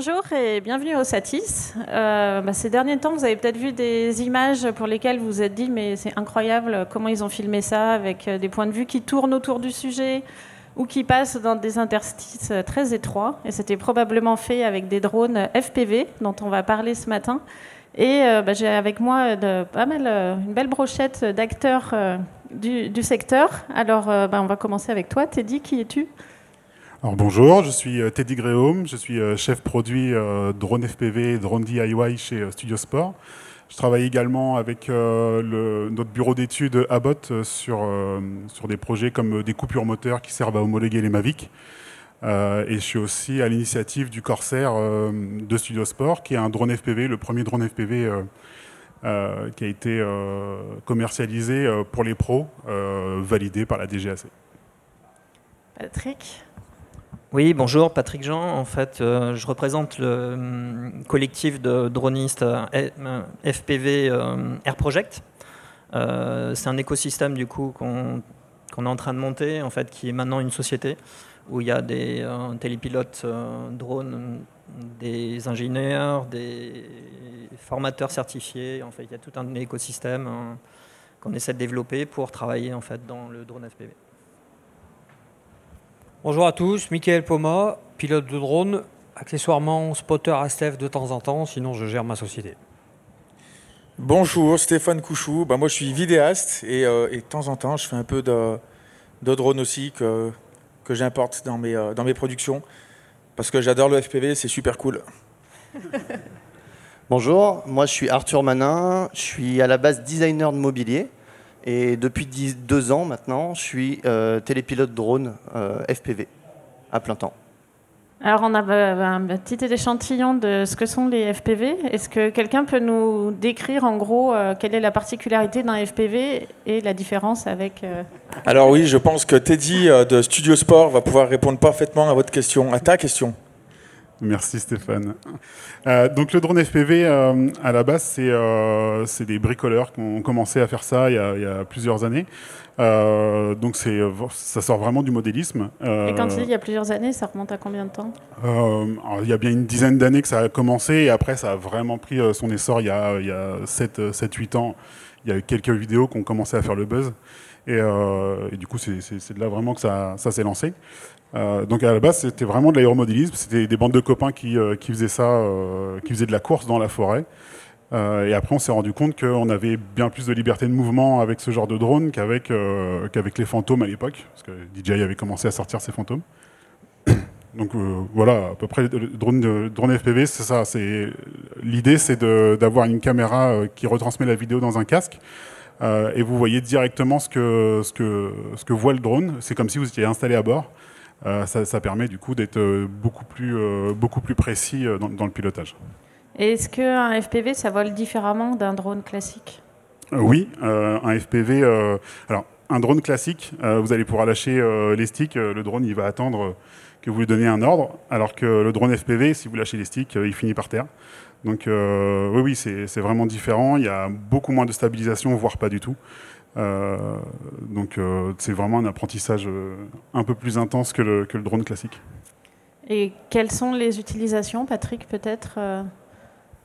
Bonjour et bienvenue au Satis. Euh, bah, ces derniers temps, vous avez peut-être vu des images pour lesquelles vous vous êtes dit mais c'est incroyable comment ils ont filmé ça avec euh, des points de vue qui tournent autour du sujet ou qui passent dans des interstices euh, très étroits. Et c'était probablement fait avec des drones FPV dont on va parler ce matin. Et bah, j'ai avec moi pas mal, une belle brochette d'acteurs du, du, secteur. Alors bah, on va commencer avec toi. Teddy, qui es-tu? Alors bonjour, je suis euh, Teddy Gréaume, je suis euh, chef produit euh, drone FPV drone DIY chez Studio Sport. Je travaille également avec notre bureau d'études Abbott sur, sur des projets comme des coupures moteurs qui servent à homologuer les Mavic. et je suis aussi à l'initiative du Corsair de Studio Sport, qui est un drone FPV, le premier drone FPV qui a été commercialisé pour les pros, validé par la DGAC. Patrick? Oui, bonjour, Patrick Jean. En fait, euh, je représente le hum, collectif de dronistes euh, FPV euh, Air Project. c'est un écosystème du coup qu'on est en train de monter, qui est maintenant une société où il y a des télépilotes drones, des ingénieurs, des formateurs certifiés. En fait, il y a tout un écosystème qu'on essaie de développer pour travailler en fait dans le drone FPV. Bonjour à tous, Michael Poma, pilote de drone, accessoirement spotter ASTEF de temps en temps, sinon je gère ma société. Bonjour, Stéphane Couchou, bah, moi je suis vidéaste euh, et, de temps en temps je fais un peu de, drone aussi que, que j'importe dans mes, euh, dans mes productions parce que j'adore le FPV, c'est super cool. Bonjour, moi je suis Arthur Manin, je suis à la base designer de mobilier. Et depuis deux ans maintenant, je suis euh, télépilote drone euh, FPV à plein temps. Alors on a euh, un petit échantillon de ce que sont les FPV. Est-ce que quelqu'un peut nous décrire en gros quelle est la particularité d'un FPV et la différence avec... Alors oui, je pense que Teddy de Studio Sport va pouvoir répondre parfaitement à votre question, à ta question. Merci Stéphane. Euh, donc le drone FPV, euh, à la base, c'est euh, des bricoleurs qui ont commencé à faire ça il y a, plusieurs années. donc ça sort vraiment du modélisme. et quand tu dis il y a plusieurs années, ça remonte à combien de temps? Il y a bien une dizaine d'années que ça a commencé et après ça a vraiment pris son essor il y a, il 7-8 ans. Il y a eu quelques vidéos qui ont commencé à faire le buzz. Et, du coup, c'est de là vraiment que ça, ça s'est lancé. Euh, donc à la base, c'était vraiment de l'aéromodélisme. C'était des bandes de copains qui, euh, qui faisaient ça, euh, qui faisaient de la course dans la forêt. et après, on s'est rendu compte qu'on avait bien plus de liberté de mouvement avec ce genre de drone qu'avec qu'avec les fantômes à l'époque, parce que DJI avait commencé à sortir ses fantômes. Donc voilà, à peu près le drone, drone FPV, c'est ça. C'est l'idée, c'est d'avoir une caméra qui retransmet la vidéo dans un casque. et vous voyez directement ce que, ce, que, ce que voit le drone. C'est comme si vous étiez installé à bord. Euh, ça, permet du coup d'être euh, beaucoup plus, euh, beaucoup plus précis dans, le pilotage. Est-ce qu'un FPV, ça vole différemment d'un drone classique? Oui, un FPV. alors, un drone classique, vous allez pouvoir lâcher les sticks, le drone il va attendre que vous lui donniez un ordre, alors que le drone FPV, si vous lâchez les sticks, il finit par terre. Donc oui, oui, c'est vraiment différent. Il y a beaucoup moins de stabilisation, voire pas du tout. Euh, donc euh, c'est vraiment un apprentissage euh, un peu plus intense que le, que le, drone classique. Et quelles sont les utilisations, Patrick, peut-être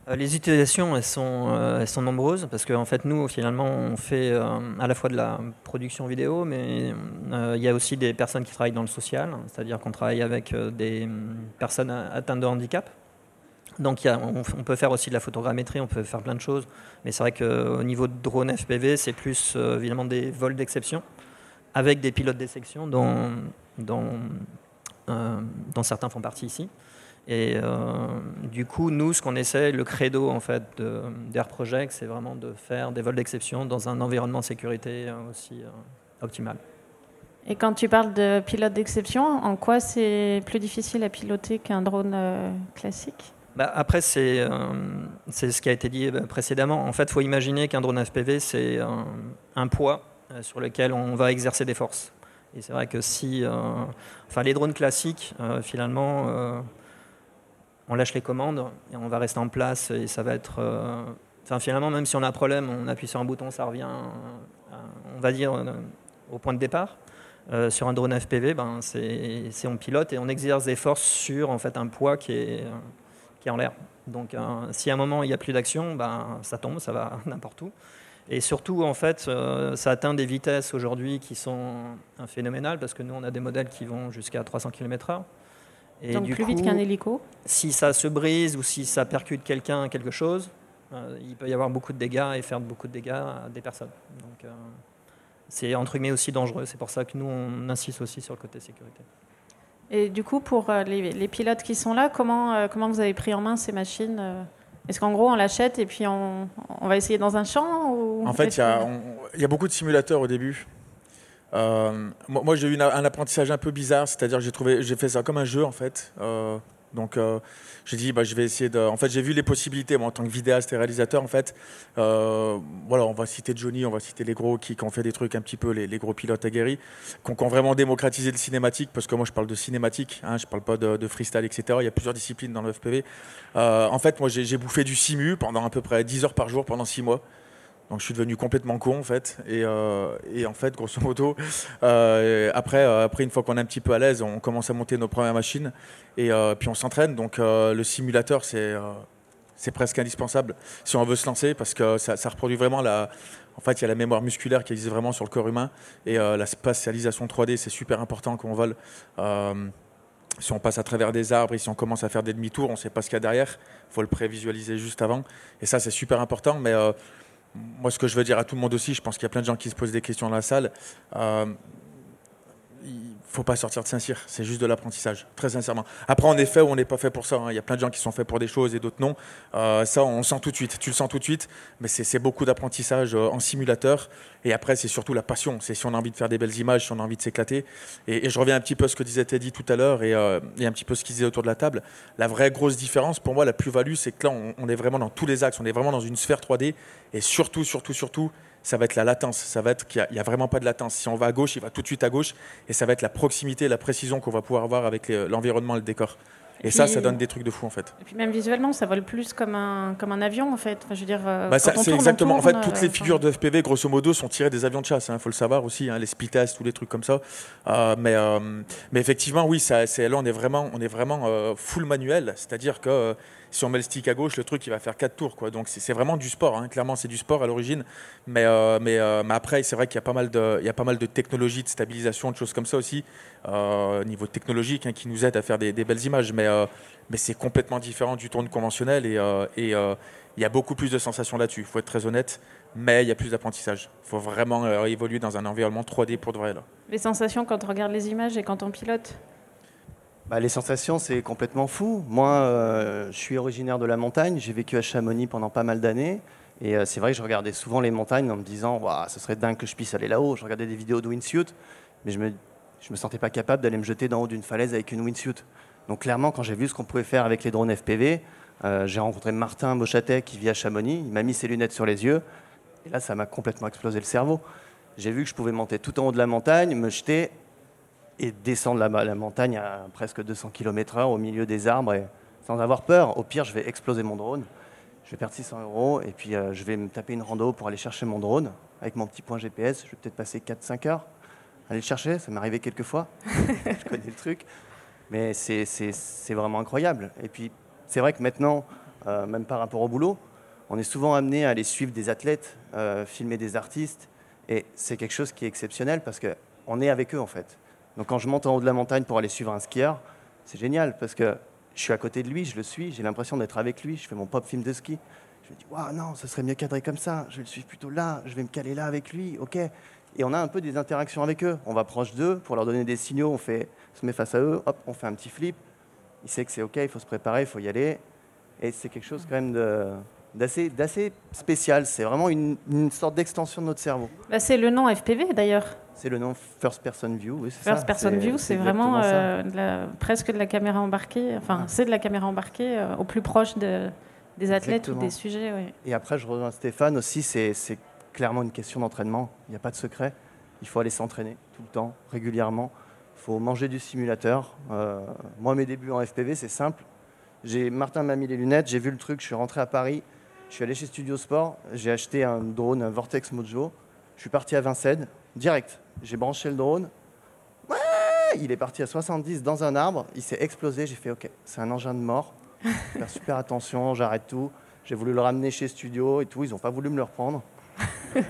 les utilisations, elles sont, elles sont nombreuses parce qu'en en fait, nous, finalement, on fait à la fois de la production vidéo, mais il y a aussi des personnes qui travaillent dans le social, c'est-à-dire qu'on travaille avec des personnes atteintes de handicap. Donc on, peut faire aussi de la photogrammétrie, on peut faire plein de choses, mais c'est vrai qu'au niveau de drone FPV, c'est plus euh, évidemment des vols d'exception, avec des pilotes d'exception euh, dont, certains font partie ici. Et euh, du coup, nous, ce qu'on essaie, le credo en fait d'Air Project, c'est vraiment de faire des vols d'exception dans un environnement de sécurité aussi optimal. Et quand tu parles de pilote d'exception, en quoi c'est plus difficile à piloter qu'un drone classique? Bah, après, euh, c'est ce qui a été dit euh, précédemment. En fait, il faut imaginer qu'un drone FPV, c'est un, poids euh, sur lequel on va exercer des forces. Et c'est vrai que si. enfin, les drones classiques, finalement, on lâche les commandes et on va rester en place et ça va être. Enfin, finalement, même si on a un problème, on appuie sur un bouton, ça revient, on va dire, au point de départ. sur un drone FPV, ben, c'est on pilote et on exerce des forces sur en fait, un poids qui est qui est en l'air. Donc, euh, si à un moment il n'y a plus d'action, ben, ça tombe, ça va n'importe où. Et surtout, en fait, euh, ça atteint des vitesses aujourd'hui qui sont phénoménales parce que nous, on a des modèles qui vont jusqu'à 300 km/h. Et Donc plus vite qu'un hélico Si ça se brise ou si ça percute quelqu'un, quelque chose, euh, il peut y avoir beaucoup de dégâts et faire beaucoup de dégâts à des personnes. Donc c'est entre guillemets aussi dangereux. C'est pour ça que nous, on insiste aussi sur le côté sécurité. Et du coup, pour les, pilotes qui sont là, comment, comment vous avez pris en main ces machines est-ce qu'en gros, on l'achète et puis on, va essayer dans un champ ou En fait, il y, a beaucoup de simulateurs au début. Euh, moi, j'ai eu un apprentissage un peu bizarre, c'est-à-dire que j'ai fait ça comme un jeu en fait. Euh, donc euh, j'ai dit, bah, je vais essayer de. En fait, j'ai vu les possibilités, moi, en tant que vidéaste et réalisateur, en fait. Euh, voilà, on va citer Johnny, on va citer les gros qui, ont fait des trucs un petit peu, les, gros pilotes aguerris, qui ont, vraiment démocratisé le cinématique, parce que moi, je parle de cinématique, hein, je parle pas de, freestyle, etc. Il y a plusieurs disciplines dans le FPV. Euh, en fait, moi, j'ai bouffé du simu pendant à peu près 10 heures par jour pendant 6 mois. Donc je suis devenu complètement con en fait. Et, euh, en fait, grosso modo, euh, après, euh, après, une fois qu'on est un petit peu à l'aise, on commence à monter nos premières machines et puis on s'entraîne. Donc le simulateur, c'est c'est presque indispensable si on veut se lancer parce que ça, reproduit vraiment la. En fait, il y a la mémoire musculaire qui existe vraiment sur le corps humain et la spatialisation 3D, c'est super important quand on vole. si on passe à travers des arbres et si on commence à faire des demi-tours, on ne sait pas ce qu'il y a derrière. Il faut le prévisualiser juste avant. Et ça, c'est super important. Mais moi, ce que je veux dire à tout le monde aussi, je pense qu'il y a plein de gens qui se posent des questions dans la salle. Euh, faut pas sortir de Saint-Cyr, c'est juste de l'apprentissage, très sincèrement. Après, on est fait ou on n'est pas fait pour ça. Hein. Il y a plein de gens qui sont faits pour des choses et d'autres non. Euh, ça, on sent tout de suite. Tu le sens tout de suite, mais c'est beaucoup d'apprentissage euh, en simulateur. Et après, c'est surtout la passion. C'est si on a envie de faire des belles images, si on a envie de s'éclater. Et, je reviens un petit peu à ce que disait Teddy tout à l'heure et, euh, et, un petit peu ce qu'il disait autour de la table. La vraie grosse différence, pour moi, la plus-value, c'est que là, on, on est vraiment dans tous les axes. On est vraiment dans une sphère 3D. Et surtout, surtout, surtout, ça va être la latence. Ça va être qu'il n'y a, vraiment pas de latence. Si on va à gauche, il va tout de suite à gauche. Et ça va être la proximité, la précision qu'on va pouvoir avoir avec l'environnement et le décor. Et, ça, ça donne des trucs de fou en fait. Et puis même visuellement, ça vole plus comme un, comme un avion en fait. Enfin, je veux dire, euh, bah, c'est exactement. en fait, toutes les euh, figures de FPV, grosso modo, sont tirées des avions de chasse. Il hein, faut le savoir aussi, hein, les Spitas, tous les trucs comme ça. Euh, mais, mais effectivement, oui, ça, là, on est vraiment, on est vraiment full manuel. C'est-à-dire que si on met le stick à gauche, le truc il va faire 4 tours. Quoi. Donc c'est vraiment du sport, hein. clairement c'est du sport à l'origine. Mais, euh, mais, euh, mais, après, c'est vrai qu'il y, a pas mal de, il y a pas mal de technologies, de stabilisation, de choses comme ça aussi, euh, au niveau technologique, hein, qui nous aident à faire des, belles images. Mais, mais c'est complètement différent du tourne conventionnel et, et il y a beaucoup plus de sensations là-dessus, il faut être très honnête, mais il y a plus d'apprentissage. Il faut vraiment évoluer dans un environnement 3D pour de vrai. Là. Les sensations quand on regarde les images et quand on pilote? Bah, les sensations, c'est complètement fou. Moi, euh, je suis originaire de la montagne. J'ai vécu à Chamonix pendant pas mal d'années. Et euh, c'est vrai que je regardais souvent les montagnes en me disant ce serait dingue que je puisse aller là-haut. Je regardais des vidéos de wingsuit, mais je me, je me sentais pas capable d'aller me jeter d'en haut d'une falaise avec une wingsuit. Donc clairement, quand j'ai vu ce qu'on pouvait faire avec les drones FPV, euh, j'ai rencontré Martin Bochatet qui vit à Chamonix. Il m'a mis ses lunettes sur les yeux. Et là, ça m'a complètement explosé le cerveau. J'ai vu que je pouvais monter tout en haut de la montagne, me jeter et descendre la, la, montagne à presque 200 km/h au milieu des arbres et, sans avoir peur. Au pire, je vais exploser mon drone. Je vais perdre 600 euros et puis euh, je vais me taper une rando pour aller chercher mon drone avec mon petit point GPS. Je vais peut-être passer 4-5 heures à aller le chercher. Ça m'est arrivé quelques fois. je connais le truc. Mais c'est vraiment incroyable. Et puis, c'est vrai que maintenant, euh, même par rapport au boulot, on est souvent amené à aller suivre des athlètes, euh, filmer des artistes. Et c'est quelque chose qui est exceptionnel parce qu'on est avec eux en fait. Donc quand je monte en haut de la montagne pour aller suivre un skieur, c'est génial parce que je suis à côté de lui, je le suis, j'ai l'impression d'être avec lui, je fais mon pop film de ski. Je me dis, waouh, non, ce serait mieux cadré comme ça, je le suivre plutôt là, je vais me caler là avec lui, ok. Et on a un peu des interactions avec eux. On va proche d'eux pour leur donner des signaux, on, fait, se met face à eux, hop, on fait un petit flip. Il sait que c'est ok, il faut se préparer, il faut y aller. Et c'est quelque chose quand même d'assez spécial. C'est vraiment une, sorte d'extension de notre cerveau. Bah, c'est le nom FPV d'ailleurs. C'est le nom First Person View. Oui, First Person View, c'est vraiment euh, presque de la caméra embarquée. Enfin, ah. c'est de la caméra embarquée euh, au plus proche de, des athlètes ou des sujets. Et après, je rejoins Stéphane aussi. C'est clairement une question d'entraînement. Il n'y a pas de secret. Il faut aller s'entraîner tout le temps, régulièrement. Il faut manger du simulateur. Euh, moi, mes débuts en FPV, c'est simple. Martin m'a mis les lunettes, j'ai vu le truc, je suis rentré à Paris, je suis allé chez Studio Sport, j'ai acheté un drone, un Vortex Mojo. Je suis parti à Vincennes, direct. J'ai branché le drone. il est parti à 70 dans un arbre. Il s'est explosé. J'ai fait OK, c'est un engin de mort. faire super attention, j'arrête tout. J'ai voulu le ramener chez Studio et tout, ils n'ont pas voulu me le reprendre.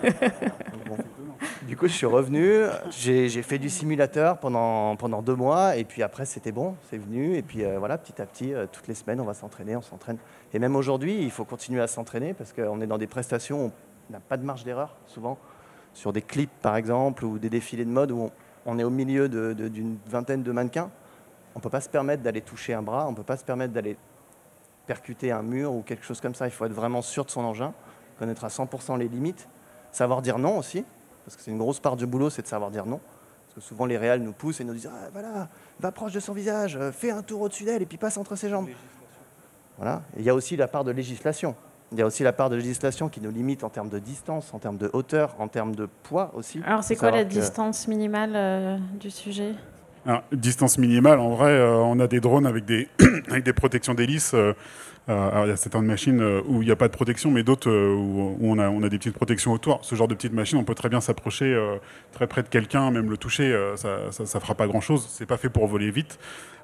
Bon. Du coup, je suis revenu, j'ai fait du simulateur pendant, deux mois, et puis après, c'était bon, c'est venu, et puis euh, voilà, petit à petit, euh, toutes les semaines, on va s'entraîner, on s'entraîne. Et même aujourd'hui, il faut continuer à s'entraîner, parce qu'on est dans des prestations où on n'a pas de marge d'erreur, souvent, sur des clips, par exemple, ou des défilés de mode, où on, on est au milieu d'une vingtaine de mannequins. On ne peut pas se permettre d'aller toucher un bras, on ne peut pas se permettre d'aller percuter un mur ou quelque chose comme ça. Il faut être vraiment sûr de son engin, connaître à 100% les limites, savoir dire non aussi, parce que c'est une grosse part du boulot, c'est de savoir dire non. Parce que souvent les réals nous poussent et nous disent ah, voilà, va proche de son visage, euh, fais un tour au-dessus d'elle et puis passe entre ses jambes. Voilà. Et il y a aussi la part de législation. Il y a aussi la part de législation qui nous limite en termes de distance, en termes de hauteur, en termes de poids aussi. Alors, c'est quoi la que- distance minimale euh, du sujet? Alors, distance minimale, en vrai, euh, on a des drones avec des, avec des protections d'hélice. euh, alors, il y a certaines machines euh, où il n'y a pas de protection, mais d'autres euh, où, on, a, des petites protections autour. Ce genre de petites machines, on peut très bien s'approcher euh, très près de quelqu'un, même le toucher, euh, ça ne fera pas grand-chose. C'est pas fait pour voler vite.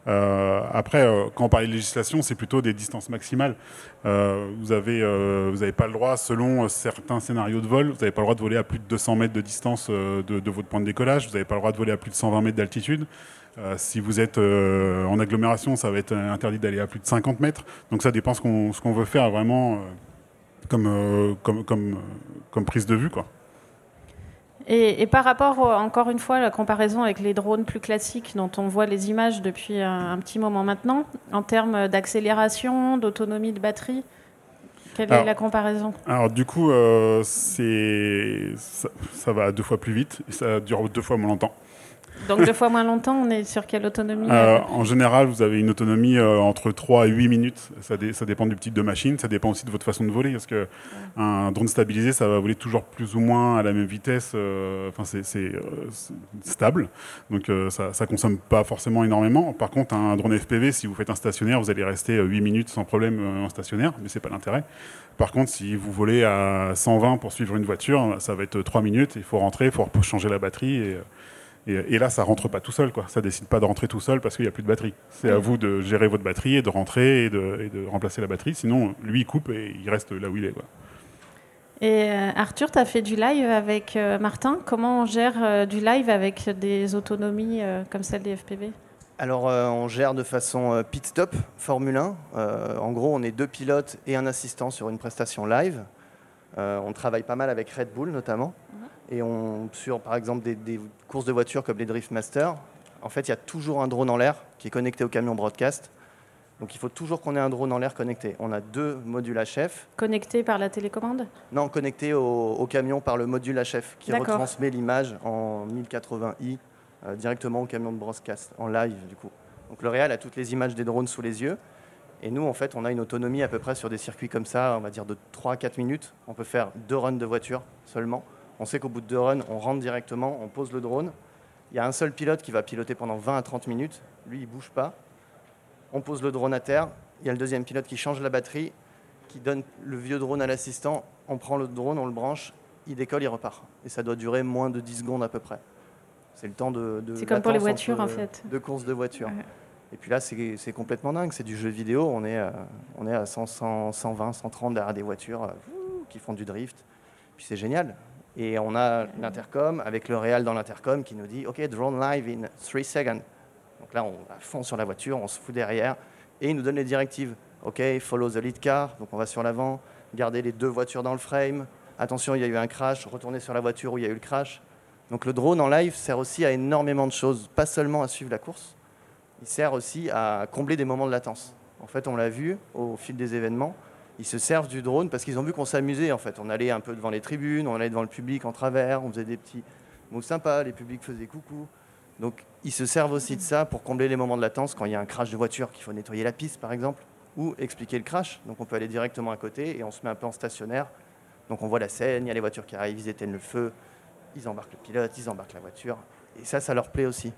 Euh, après, euh, quand on parle de législation, c'est plutôt des distances maximales. Euh, vous n'avez euh, pas le droit, selon euh, certains scénarios de vol, vous n'avez pas le droit de voler à plus de 200 mètres de distance euh, de votre point de décollage. Vous n'avez pas le droit de voler à plus de 120 mètres d'altitude. Euh, si vous êtes euh, en agglomération, ça va être interdit d'aller à plus de 50 mètres. Donc ça dépend ce qu'on ce qu'on veut faire vraiment euh, comme, comme, comme, comme prise de vue. Quoi. Et, et par rapport, encore une fois, à la comparaison avec les drones plus classiques dont on voit les images depuis un, un petit moment maintenant, en termes d'accélération, d'autonomie de batterie, quelle est la comparaison? Alors du coup, ça va deux fois plus vite et ça dure deux fois moins longtemps. Donc deux fois moins longtemps, on est sur quelle autonomie Euh, euh, en général, vous avez une autonomie euh, entre 3 et 8 minutes. Ça, dé- ça dépend du type de machine, ça dépend aussi de votre façon de voler. Parce que un drone stabilisé, ça va voler toujours plus ou moins à la même vitesse. Enfin, c'est stable, donc ça, ça consomme pas forcément énormément. Par contre, un drone FPV, si vous faites un stationnaire, vous allez rester euh, 8 minutes sans problème en stationnaire, mais c'est pas l'intérêt. Par contre, si vous volez à 120 pour suivre une voiture, ça va être 3 minutes. Il faut rentrer, il faut changer la batterie et et, et là, ça rentre pas tout seul, quoi. Ça décide pas de rentrer tout seul parce qu'il n'y a plus de batterie. C'est à vous de gérer votre batterie et de rentrer et de, et de remplacer la batterie. Sinon, lui, il coupe et il reste là où il est, quoi. Et euh, Arthur, tu as fait du live avec euh, Martin. Comment on gère euh, du live avec des autonomies euh, comme celle des FPV Alors, euh, on gère de façon euh, pit stop, Formule 1. Euh, en gros, on est deux pilotes et un assistant sur une prestation live. Euh, on travaille pas mal avec Red Bull notamment. Et on, sur, par exemple, des, des courses de voitures comme les Drift Masters, en fait, il y a toujours un drone en l'air qui est connecté au camion broadcast. Donc, il faut toujours qu'on ait un drone en l'air connecté. On a deux modules HF. Connecté par la télécommande? Non, connecté au, au camion par le module HF qui retransmet l'image en 1080i euh, directement au camion de broadcast, en live du coup. Donc le réal a toutes les images des drones sous les yeux. Et nous, en fait, on a une autonomie à peu près sur des circuits comme ça, on va dire de 3 à 4 minutes. On peut faire deux runs de voiture seulement. On sait qu'au bout de deux runs, on rentre directement, on pose le drone. Il y a un seul pilote qui va piloter pendant 20 à 30 minutes. Lui, il bouge pas. On pose le drone à terre. Il y a le deuxième pilote qui change la batterie, qui donne le vieux drone à l'assistant. On prend le drone, on le branche, il décolle, il repart. Et ça doit durer moins de 10 secondes à peu près. C'est le temps de. de C'est comme pour les voitures, en fait. De course de voiture. Ouais. Et puis là, c'est complètement dingue. C'est du jeu vidéo. On est, on est à 100, 100, 120, 130 derrière des voitures euh, qui font du drift. Puis c'est génial. Et on a l'intercom avec le réal dans l'intercom qui nous dit OK, drone live in 3 seconds. Donc là, on fond sur la voiture, on se fout derrière et il nous donne les directives. OK, follow the lead car. Donc on va sur l'avant, garder les deux voitures dans le frame. Attention, il y a eu un crash, retourner sur la voiture où il y a eu le crash. Donc le drone en live sert aussi à énormément de choses, pas seulement à suivre la course, il sert aussi à combler des moments de latence. En fait, on l'a vu au fil des événements, ils se servent du drone parce qu'ils ont vu qu'on s'amusait. En fait, on allait un peu devant les tribunes, on allait devant le public en travers, on faisait des petits mots sympas, les publics faisaient coucou. Donc, ils se servent aussi de ça pour combler les moments de latence quand il y a un crash de voiture, qu'il faut nettoyer la piste, par exemple, ou expliquer le crash. Donc, on peut aller directement à côté et on se met un peu en stationnaire. Donc, on voit la scène, il y a les voitures qui arrivent, ils éteignent le feu, ils embarquent le pilote, ils embarquent la voiture. Et ça, ça leur plaît aussi.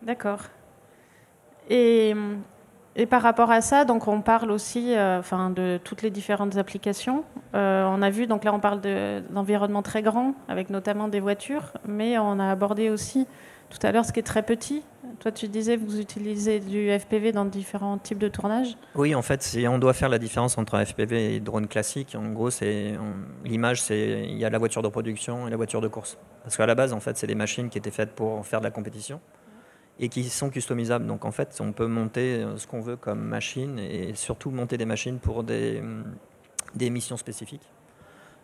D'accord. Et, et par rapport à ça, donc on parle aussi euh, enfin, de toutes les différentes applications. Euh, on a vu, donc là on parle de- d'environnement très grand, avec notamment des voitures, mais on a abordé aussi tout à l'heure ce qui est très petit, Toi, tu disais vous utilisez du FPV dans différents types de tournages. Oui, en fait, on doit faire la différence entre FPV et drone classique. En gros, l'image, c'est il y a la voiture de production et la voiture de course. Parce qu'à la base, en fait, c'est des machines qui étaient faites pour faire de la compétition et qui sont customisables. Donc, en fait, on peut monter euh, ce qu'on veut comme machine et surtout monter des machines pour des, des missions spécifiques.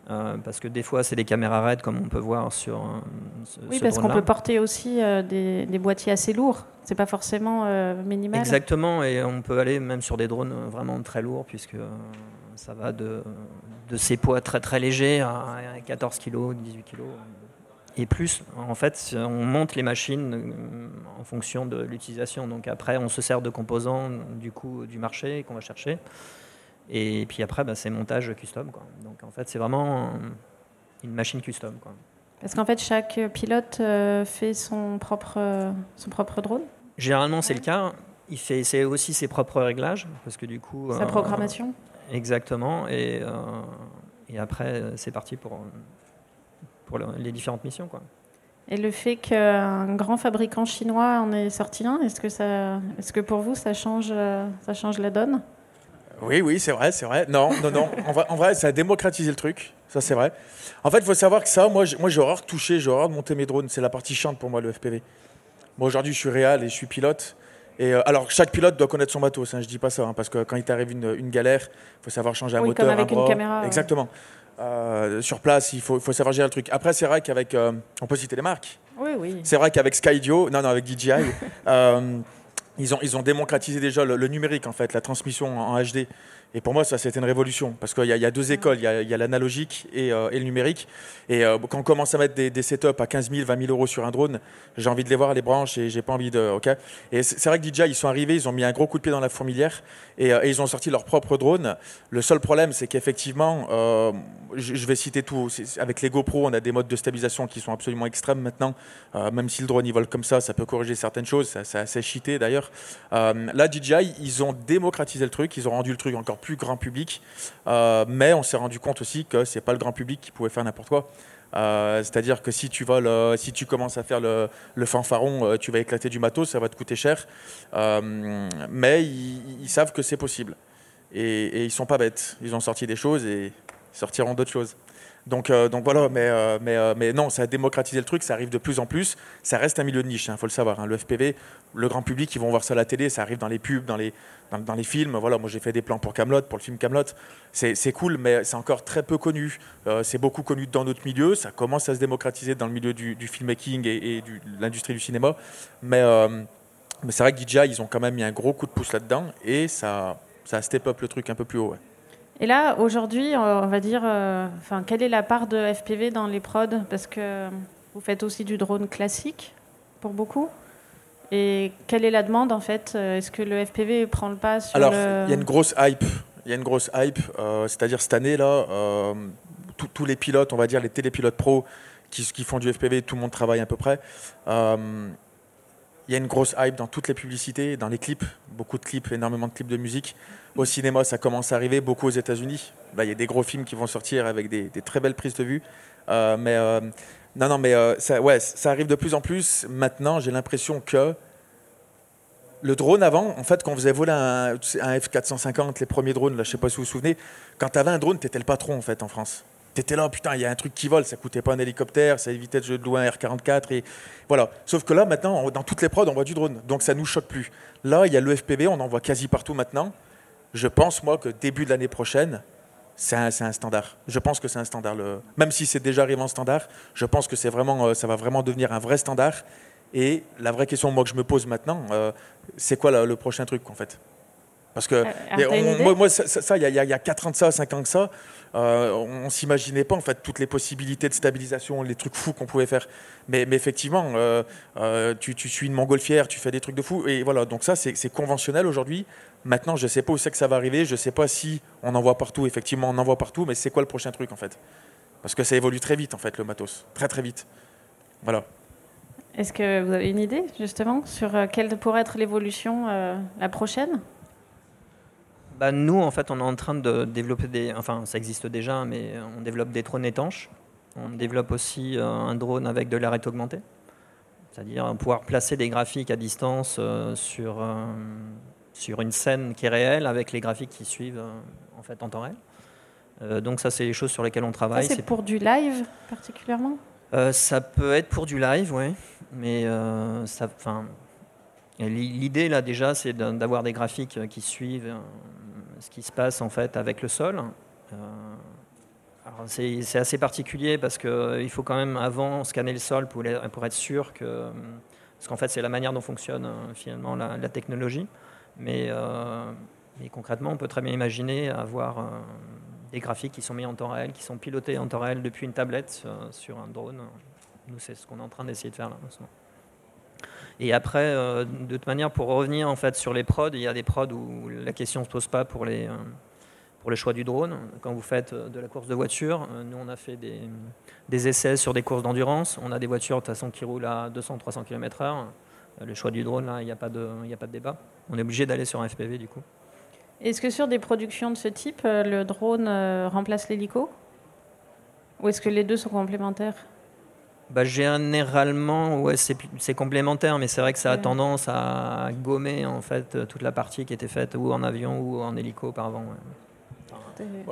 Euh, parce que des fois, c'est des caméras RAID, comme on peut voir sur euh, ce, Oui, ce parce qu'on peut porter aussi euh, des, des boîtiers assez lourds. C'est pas forcément minimal. Exactement, et on peut aller même sur des drones vraiment très lourds, puisque ça va de, de ces poids très très légers à 14 kg, 18 kg et plus. En fait, on monte les machines euh, en fonction de l'utilisation. Donc après, on se sert de composants du coup du marché qu'on va chercher. Et puis après, bah, c'est montage custom. Quoi. Donc en fait, c'est vraiment une machine custom. Quoi. Parce qu'en fait, chaque pilote euh, fait son propre, son propre drone, Généralement, c'est le cas. Il fait c'est aussi ses propres réglages, parce que du coup... sa euh, programmation. Exactement. Et, euh, et après, c'est parti pour, pour le- les différentes missions. Quoi. Et le fait qu'un grand fabricant chinois en ait sorti un, est-ce que, ça, est-ce que pour vous, ça change, euh, ça change la donne? Oui, oui, c'est vrai, c'est vrai. Non, non, non. En vrai, en vrai, ça a démocratisé le truc. Ça, c'est vrai. En fait, il faut savoir que ça, moi, j'ai- moi j'ai horreur de toucher, j'ai horreur de monter mes drones. C'est la partie chiante pour moi, le FPV. Moi, aujourd'hui, je suis réal et je suis pilote. Et euh, alors, chaque pilote doit connaître son matos. Hein, je dis pas ça, hein, parce que quand il t'arrive une, une galère, il faut savoir changer un Oui, moteur, comme avec un une bras. caméra, ouais. Euh, sur place, il faut, faut savoir gérer le truc. Après, c'est vrai qu'avec, euh, on peut citer les marques. Oui, oui. C'est vrai qu'avec Skydio, non, non, avec DJI, euh, ils, ont, ils ont démocratisé déjà le, le numérique, en fait, la transmission en, en HD. Et pour moi, ça, c'était une révolution. Parce qu'il y, y a deux écoles. Il y a, l'analogique et, euh, et le numérique. Et euh, quand on commence à mettre des, des setups à 15 000, 20 000 euros sur un drone, j'ai envie de les voir, les branches, et j'ai pas envie de. ok et c'est vrai que DJI, ils sont arrivés, ils ont mis un gros coup de pied dans la fourmilière. Et, euh, et ils ont sorti leur propre drone. Le seul problème, c'est qu'effectivement, je, vais citer tout. Avec les GoPro, on a des modes de stabilisation qui sont absolument extrêmes maintenant. Euh, même si le drone il vole comme ça, ça peut corriger certaines choses. Ça- C'est assez cheaté d'ailleurs. Euh, là, DJI, ils ont démocratisé le truc. Ils ont rendu le truc encore plus grand public. Euh, mais on s'est rendu compte aussi que c'est pas le grand public qui pouvait faire n'importe quoi. Euh, C'est-à-dire que si tu voles, si tu commences à faire le, fanfaron, tu vas éclater du matos, ça va te coûter cher. Mais ils, savent que c'est possible. Et, et ils sont pas bêtes. Ils ont sorti des choses et sortiront d'autres choses. Donc, euh, voilà, mais, euh, euh, mais non, ça a démocratisé le truc, ça arrive de plus en plus. Ça reste un milieu de niche, il faut le savoir. hein. Le FPV, le grand public, ils vont voir ça à la télé, ça arrive dans les pubs, dans les, films. Voilà, moi j'ai fait des plans pour Camelot, pour le film Camelot. C'est cool, mais c'est encore très peu connu. C'est beaucoup connu dans notre milieu, ça commence à se démocratiser dans le milieu du, filmmaking et, de l'industrie du cinéma. Mais, c'est vrai que DJI, ils ont quand même mis un gros coup de pouce là-dedans et ça, ça a step up le truc un peu plus haut. Et là, aujourd'hui, on va dire, euh, enfin, quelle est la part de FPV dans les prods? Parce que vous faites aussi du drone classique pour beaucoup. Et quelle est la demande en fait? Euh, Est-ce que le FPV prend le pas sur Alors, le... il y a une grosse hype. Il y a une grosse hype. euh, C'est-à-dire cette année là, euh, tous- les pilotes, on va dire les télépilotes pro qui, qui font du FPV, tout le monde travaille à peu près. Euh, il y a une grosse hype dans toutes les publicités, dans les clips, beaucoup de clips, énormément de clips de musique. Au cinéma, ça commence à arriver, beaucoup aux États-Unis. Là, il y a des gros films qui vont sortir avec des, très belles prises de vue. Euh, mais euh, non, non, mais euh, ça, ouais, ça arrive de plus en plus. Maintenant, j'ai l'impression que le drone avant, en fait, quand on faisait voler un, un F450, les premiers drones, là, je sais pas si vous vous souvenez, quand tu avais un drone, tu étais le patron en fait en France. Tu étais là, putain, il y a un truc qui vole, ça coûtait pas un hélicoptère, ça évitait de louer un R44 et voilà. Sauf que là, maintenant, dans toutes les prods, on voit du drone, donc ça nous choque plus. Là, il y a le FPV, on en voit quasi partout maintenant. Je pense moi que début de l'année prochaine, c'est un, standard. Je pense que c'est un standard. Le... Même si c'est déjà arrivé en standard, je pense que c'est vraiment, euh, ça va vraiment devenir un vrai standard. Et la vraie question moi, que je me pose maintenant, euh, c'est quoi la- le prochain truc en fait? Parce que Euh, on- moi, moi, ça, il y, a- il y a- il y a 4 ans de ça, 5 ans que ça, euh, on, on s'imaginait pas en fait toutes les possibilités de stabilisation, les trucs fous qu'on pouvait faire. Mais, mais effectivement, euh, tu, tu suis une montgolfière, tu fais des trucs de fou. Et voilà, donc ça, c'est conventionnel aujourd'hui. Maintenant, je sais pas où c'est que ça va arriver. Je sais pas si on en voit partout. Effectivement, on en voit partout. Mais c'est quoi le prochain truc en fait? Parce que ça évolue très vite en fait, le matos. Très très vite. Voilà. Est-ce que vous avez une idée justement sur euh, quelle pourrait être l'évolution euh, la prochaine? Bah, nous, en fait, on est en train de développer des. Enfin, ça existe déjà, mais on développe des drones étanches. On développe aussi euh, un drone avec de la réalité augmentée C'est-à-dire pouvoir placer des graphiques à distance euh, sur, euh, sur une scène qui est réelle avec les graphiques qui suivent euh, en fait en temps réel. Euh, donc ça, c'est les choses sur lesquelles on travaille. c'est pour du live particulièrement? Euh, ça peut être pour du live, oui. Mais ça, enfin, l'idée là déjà, c'est d'avoir des graphiques qui suivent ce qui se passe en fait avec le sol. C'est assez particulier parce qu'il faut quand même avant scanner le sol pour, être sûr que, parce qu'en fait c'est la manière dont fonctionne finalement la, la technologie. Mais, euh, mais concrètement, on peut très bien imaginer avoir euh, des graphiques qui sont mis en temps réel, qui sont pilotés en temps réel depuis une tablette euh, sur un drone. Nous, c'est ce qu'on est en train d'essayer de faire là. Et après, de toute manière, pour revenir en fait sur les prods, il y a des prods où la question ne se pose pas pour les, pour le choix du drone. Quand vous faites de la course de voiture, nous on a fait des, des essais sur des courses d'endurance. On a des voitures de toute façon qui roulent à 200-300 km/h. Euh, Le choix du drone, là, il n'y a, pas de- a pas de débat. On est obligé d'aller sur un FPV du coup. Est-ce que sur des productions de ce type, euh, le drone euh, remplace l'hélico? Ou est-ce que les deux sont complémentaires? Bah, généralement, ouais, c'est, complémentaire, mais c'est vrai que ça a tendance à gommer en fait toute la partie qui était faite ou en avion ou en hélico auparavant. ouais.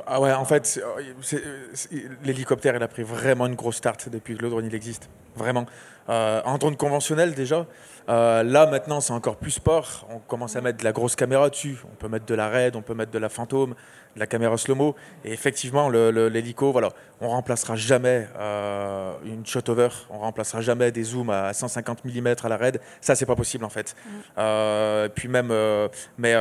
Ah ouais, en fait, c'est- l'hélicoptère, il a pris vraiment une grosse start depuis que le drone il existe. Vraiment. Euh, en drone conventionnel déjà. Euh, là maintenant, c'est encore plus sport. On commence à mettre de la grosse caméra dessus. On peut mettre de la RAID, on peut mettre de la fantôme, de la caméra slow-mo. Et effectivement, l'hélico, voilà, on remplacera jamais euh, une shot-over. On remplacera jamais des zooms à 150 mm à la RAID. Ça, c'est pas possible en fait. Euh, puis même, mais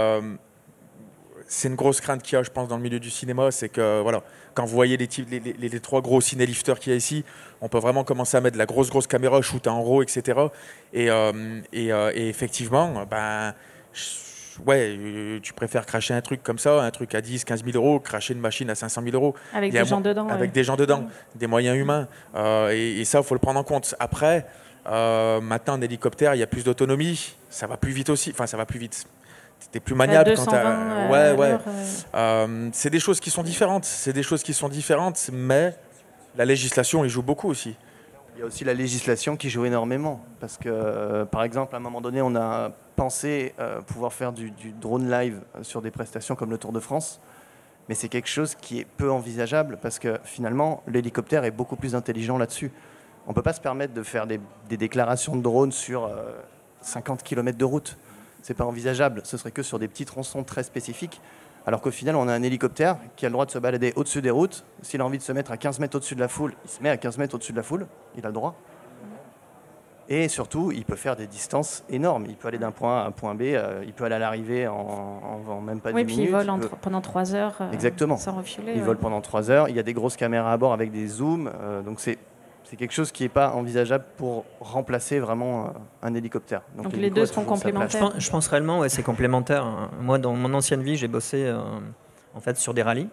c'est une grosse crainte qu'il y a, je pense, dans le milieu du cinéma, c'est que voilà, quand vous voyez les, types- les, les- les trois gros ciné-lifters qu'il y a ici, on peut vraiment commencer à mettre de la grosse grosse caméra, shooter en RAW, etc. Et, euh, et, euh, et effectivement, ben, ouais, euh, tu préfères cracher un truc comme ça, un truc à 10, 15 000 euros, cracher une machine à 500 000 euros Avec des gens dedans avec ouais. des gens dedans, des moyens humains. Euh, et, et ça, il faut le prendre en compte. Après, euh, maintenant, un hélicoptère, il y a plus d'autonomie, ça va plus vite aussi. Enfin, ça va plus vite. T'es plus maniable quand 220 t'as. euh, Ouais, à ouais. l'heure, euh, Euh, c'est des choses qui sont différentes. C'est des choses qui sont différentes, mais la législation, il joue beaucoup aussi. Il y a aussi la législation qui joue énormément. Parce que, euh, par exemple, à un moment donné, on a pensé euh, pouvoir faire du, du drone live sur des prestations comme le Tour de France. Mais c'est quelque chose qui est peu envisageable parce que finalement, l'hélicoptère est beaucoup plus intelligent là-dessus. On ne peut pas se permettre de faire des, des déclarations de drone sur euh, 50 km de route. C'est pas envisageable. Ce serait que sur des petits tronçons très spécifiques. Alors qu'au final, on a un hélicoptère qui a le droit de se balader au-dessus des routes. S'il a envie de se mettre à 15 mètres au-dessus de la foule, il se met à 15 mètres au-dessus de la foule. Il a le droit. Et surtout, il peut faire des distances énormes. Il peut aller d'un point A à un point B. euh, il peut aller à l'arrivée en, en- en même pas Oui, 10 puis il vole il peut- pendant 3 heures euh, Exactement. sans refiler. il ouais. vole pendant 3 heures. Il y a des grosses caméras à bord avec des zooms. euh, donc c'est c'est quelque chose qui n'est pas envisageable pour remplacer vraiment euh, un hélicoptère. Donc les deux. Je complémentaires. pense, je pense réellement, ouais, c'est complémentaire. hein. Moi, dans mon ancienne vie, j'ai bossé euh, en fait sur des rallyes.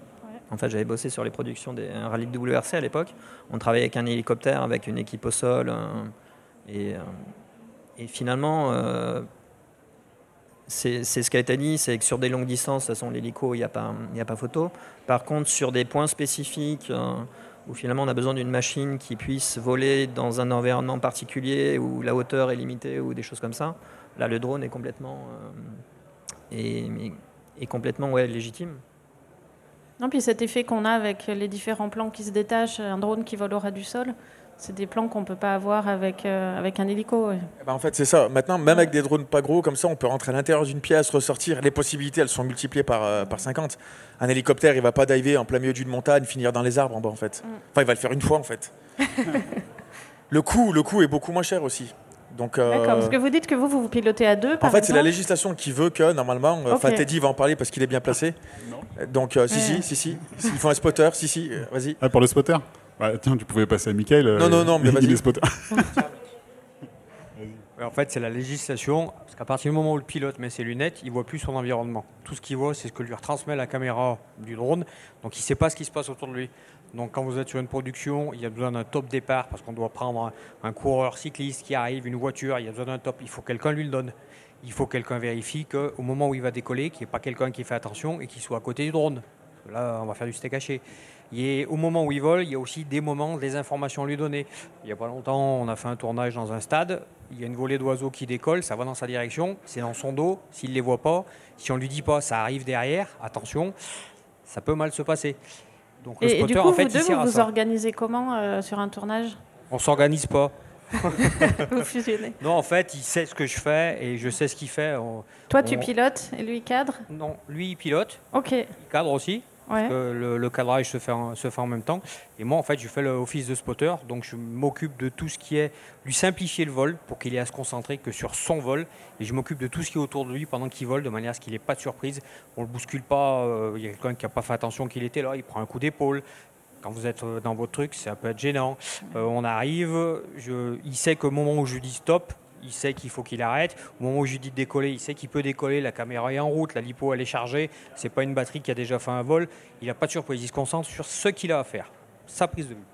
En fait, j'avais bossé sur les productions des un rallyes de WRC à l'époque. On travaillait avec un hélicoptère, avec une équipe au sol, euh, et, euh, et finalement, euh, c'est ce qui a été dit, c'est que sur des longues distances, de toute façon, l'hélico, il n'y a pas, il y a pas photo. Par contre, sur des points spécifiques. Où finalement on a besoin d'une machine qui puisse voler dans un environnement particulier où la hauteur est limitée ou des choses comme ça. Là, le drone est complètement, euh, est complètement ouais, légitime. Non, puis cet effet qu'on a avec les différents plans qui se détachent, un drone qui vole au ras du sol, c'est des plans qu'on ne peut pas avoir avec, euh, avec un hélico. ouais. Eh ben, en fait, c'est ça. Maintenant, même avec des drones pas gros, comme ça, on peut rentrer à l'intérieur d'une pièce, ressortir. Les possibilités, elles sont multipliées par, euh, par 50. Un hélicoptère, il va pas diver en plein milieu d'une montagne, finir dans les arbres en bas, en fait. Mm. Enfin, il va le faire une fois, en fait. le coût, le coût est beaucoup moins cher aussi. Donc, euh, D'accord, parce que vous dites que vous, vous vous pilotez à deux, par en fait, c'est la législation qui veut que, normalement, euh, enfin. Teddy va en parler parce qu'il est bien placé. Donc, euh, si, Ouais. si, si, si. Il faut un spotter, si, si, euh, vas-y. Ah, pour le spotter? Bah, Tiens, tu pouvais passer à Michael. euh, Non, non, non, mais il vas-y. est. Ouais, En fait, c'est la législation, parce qu'à partir du moment où le pilote met ses lunettes, il voit plus son environnement. Tout ce qu'il voit, c'est ce que lui retransmet la caméra du drone, donc il ne sait pas ce qui se passe autour de lui. Donc quand vous êtes sur une production, il y a besoin d'un top départ, parce qu'on doit prendre un, un coureur cycliste qui arrive, une voiture, il y a besoin d'un top, il faut que quelqu'un lui le donne. Il faut que quelqu'un vérifie qu'au moment où il va décoller, qu'il n'y ait pas quelqu'un qui fait attention et qu'il soit à côté du drone. Là, on va faire du steak haché. Et au moment où il vole, il y a aussi des moments, des informations à lui donner. Il n'y a pas longtemps, on a fait un tournage dans un stade. Il y a une volée d'oiseaux qui décolle, ça va dans sa direction, c'est dans son dos. S'il ne les voit pas, si on ne lui dit pas, ça arrive derrière, attention, ça peut mal se passer. Donc, le et, spotter, du coup, en fait, vous deux, vous vous organisez comment euh, sur un tournage? On s'organise pas. vous fusionnez. Non, en fait, il sait ce que je fais et je sais ce qu'il fait. Toi, tu pilotes et lui cadre? Non, lui, il pilote. Ok. Il cadre aussi le, cadrage se fait, en, se fait en même temps. Et moi, en fait, je fais l'office de spotter, donc je m'occupe de tout ce qui est lui simplifier le vol pour qu'il ait à se concentrer que sur son vol. Et je m'occupe de tout ce qui est autour de lui pendant qu'il vole, de manière à ce qu'il n'ait pas de surprise. On le bouscule pas. Euh, il y a quelqu'un qui n'a pas fait attention qu'il était là, il prend un coup d'épaule. Quand vous êtes euh, dans votre truc, ça peut être gênant. Euh, on arrive, je, il sait qu'au moment où je dis stop, il sait qu'il faut qu'il arrête. Au moment où je lui dis de décoller, il sait qu'il peut décoller. La caméra est en route, la lipo elle est chargée. C'est pas une batterie qui a déjà fait un vol. Il n'a pas de surprise. Il se concentre sur ce qu'il a à faire, sa prise de vue.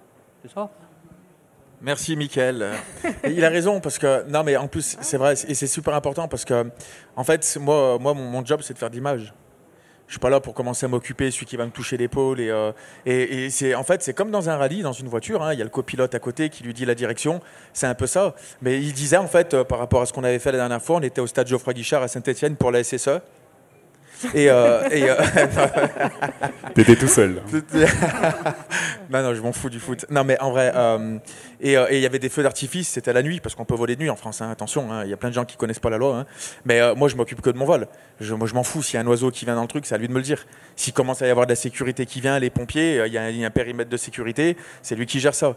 C'est ça? Merci, Mickaël. il a raison parce que non, mais en plus c'est vrai et c'est super important parce que en fait moi, moi mon job c'est de faire d'image je suis pas là pour commencer à m'occuper celui qui va me toucher l'épaule et, euh, et, c'est en fait c'est comme dans un rallye dans une voiture hein. il y a le copilote à côté qui lui dit la direction. C'est un peu ça. Mais il disait en fait euh, par rapport à ce qu'on avait fait la dernière fois on était au stade Geoffroy Guichard à Saint-Etienne pour la SSE et, euh, euh T'étais tout seul. non, non, je m'en fous du foot. Non, mais en vrai, euh, et il y avait des feux d'artifice, c'était la nuit, parce qu'on peut voler de nuit en France, hein, attention, hein, il y a plein de gens qui connaissent pas la loi. Hein. Mais moi, je m'occupe que de mon vol. Je, moi, je m'en fous. S'il y a un oiseau qui vient dans le truc, c'est à lui de me le dire. S'il commence à y avoir de la sécurité qui vient, les pompiers, il y, a un périmètre de sécurité, c'est lui qui gère ça.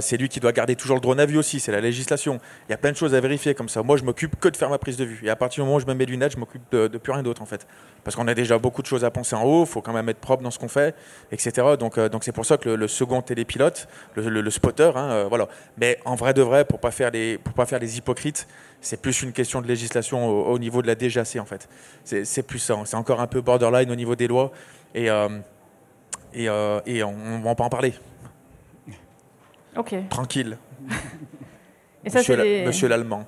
c'est lui qui doit garder toujours le drone à vue aussi, c'est la législation. Il y a plein de choses à vérifier comme ça. Moi, je m'occupe que de faire ma prise de vue. Et à partir du moment où je me mets lunettes, je m'occupe de, de plus rien d'autre en fait parce qu'on a déjà beaucoup de choses à penser en haut, il faut quand même être propre dans ce qu'on fait, etc. Donc, euh, donc c'est pour ça que le, second télépilote, le, spotter, hein, euh, voilà. Mais en vrai de vrai, pour pas faire des, pour pas faire des hypocrites, c'est plus une question de législation au, niveau de la DGAC en fait. C'est plus ça. C'est encore un peu borderline au niveau des lois et euh, et, et on, va pas en parler. Ok. Tranquille. Et ça, Monsieur l'Allemand.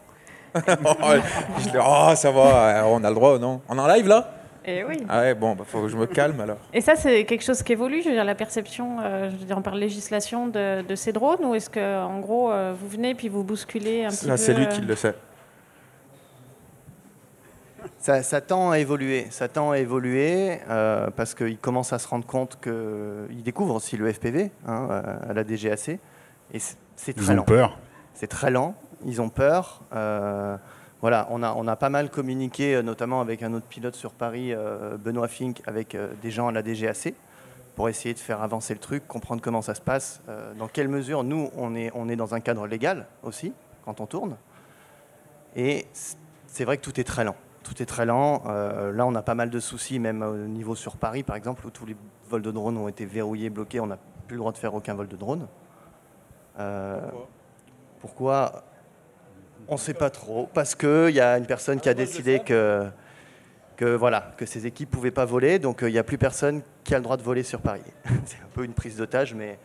oh, ça va, on a le droit, non? On est en live là? Et eh oui. Ah ouais, bon, bah, faut que je me calme alors. Et ça, c'est quelque chose qui évolue, je veux dire, la perception, euh, je veux dire, on parle législation de, de, ces drones, ou est-ce que, en gros, euh, vous venez puis vous bousculez un petit peu C'est lui qui le sait. Ça, ça, tend à évoluer, ça tend à évoluer euh, parce qu'il commence à se rendre compte qu'il découvre aussi le FPV hein, à la DGAC. Et c'est très Ils ont peur. C'est très lent ils ont peur. Euh, voilà, on a, on a pas mal communiqué, euh, notamment avec un autre pilote sur Paris, euh, Benoît Fink, avec des gens à la DGAC, pour essayer de faire avancer le truc, comprendre comment ça se passe, dans quelle mesure nous, on est, on est dans un cadre légal aussi, quand on tourne. Et c'est vrai que tout est très lent. Tout est très lent. là, on a pas mal de soucis, même au niveau sur Paris, par exemple, où tous les vols de drones ont été verrouillés, bloqués. On n'a plus le droit de faire aucun vol de drone. pourquoi, pourquoi? On ne sait pas trop, parce qu'il y a une personne qui a décidé que, que, voilà, que ces équipes ne pouvaient pas voler, donc euh, il n'y a plus personne qui a le droit de voler sur Paris. C'est un peu une prise d'otage, mais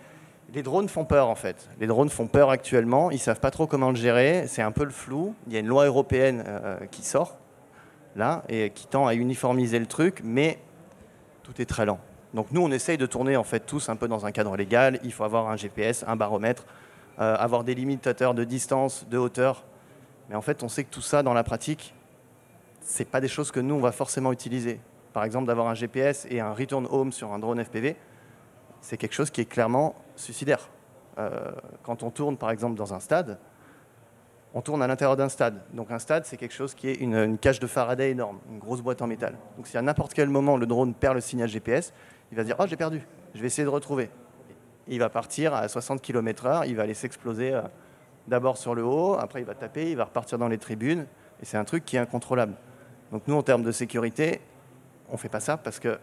les drones font peur en fait. Les drones font peur actuellement, ils ne savent pas trop comment le gérer, c'est un peu le flou. Il y a une loi européenne euh, qui sort, là, et qui tend à uniformiser le truc, mais tout est très lent. Donc nous, on essaye de tourner en fait tous un peu dans un cadre légal. Il faut avoir un GPS, un baromètre, euh, avoir des limitateurs de distance, de hauteur. Mais en fait, on sait que tout ça, dans la pratique, ce pas des choses que nous, on va forcément utiliser. Par exemple, d'avoir un GPS et un return home sur un drone FPV, c'est quelque chose qui est clairement suicidaire. Euh, quand on tourne, par exemple, dans un stade, on tourne à l'intérieur d'un stade. Donc un stade, c'est quelque chose qui est une, cage de Faraday énorme, une grosse boîte en métal. Donc si à n'importe quel moment le drone perd le signal GPS, il va se dire « Oh, j'ai perdu, je vais essayer de retrouver ». Il va partir à 60 km/h, il va aller s'exploser euh, d'abord sur le haut, après il va taper, il va repartir dans les tribunes, et c'est un truc qui est incontrôlable. Donc nous, en termes de sécurité, on ne fait pas ça parce que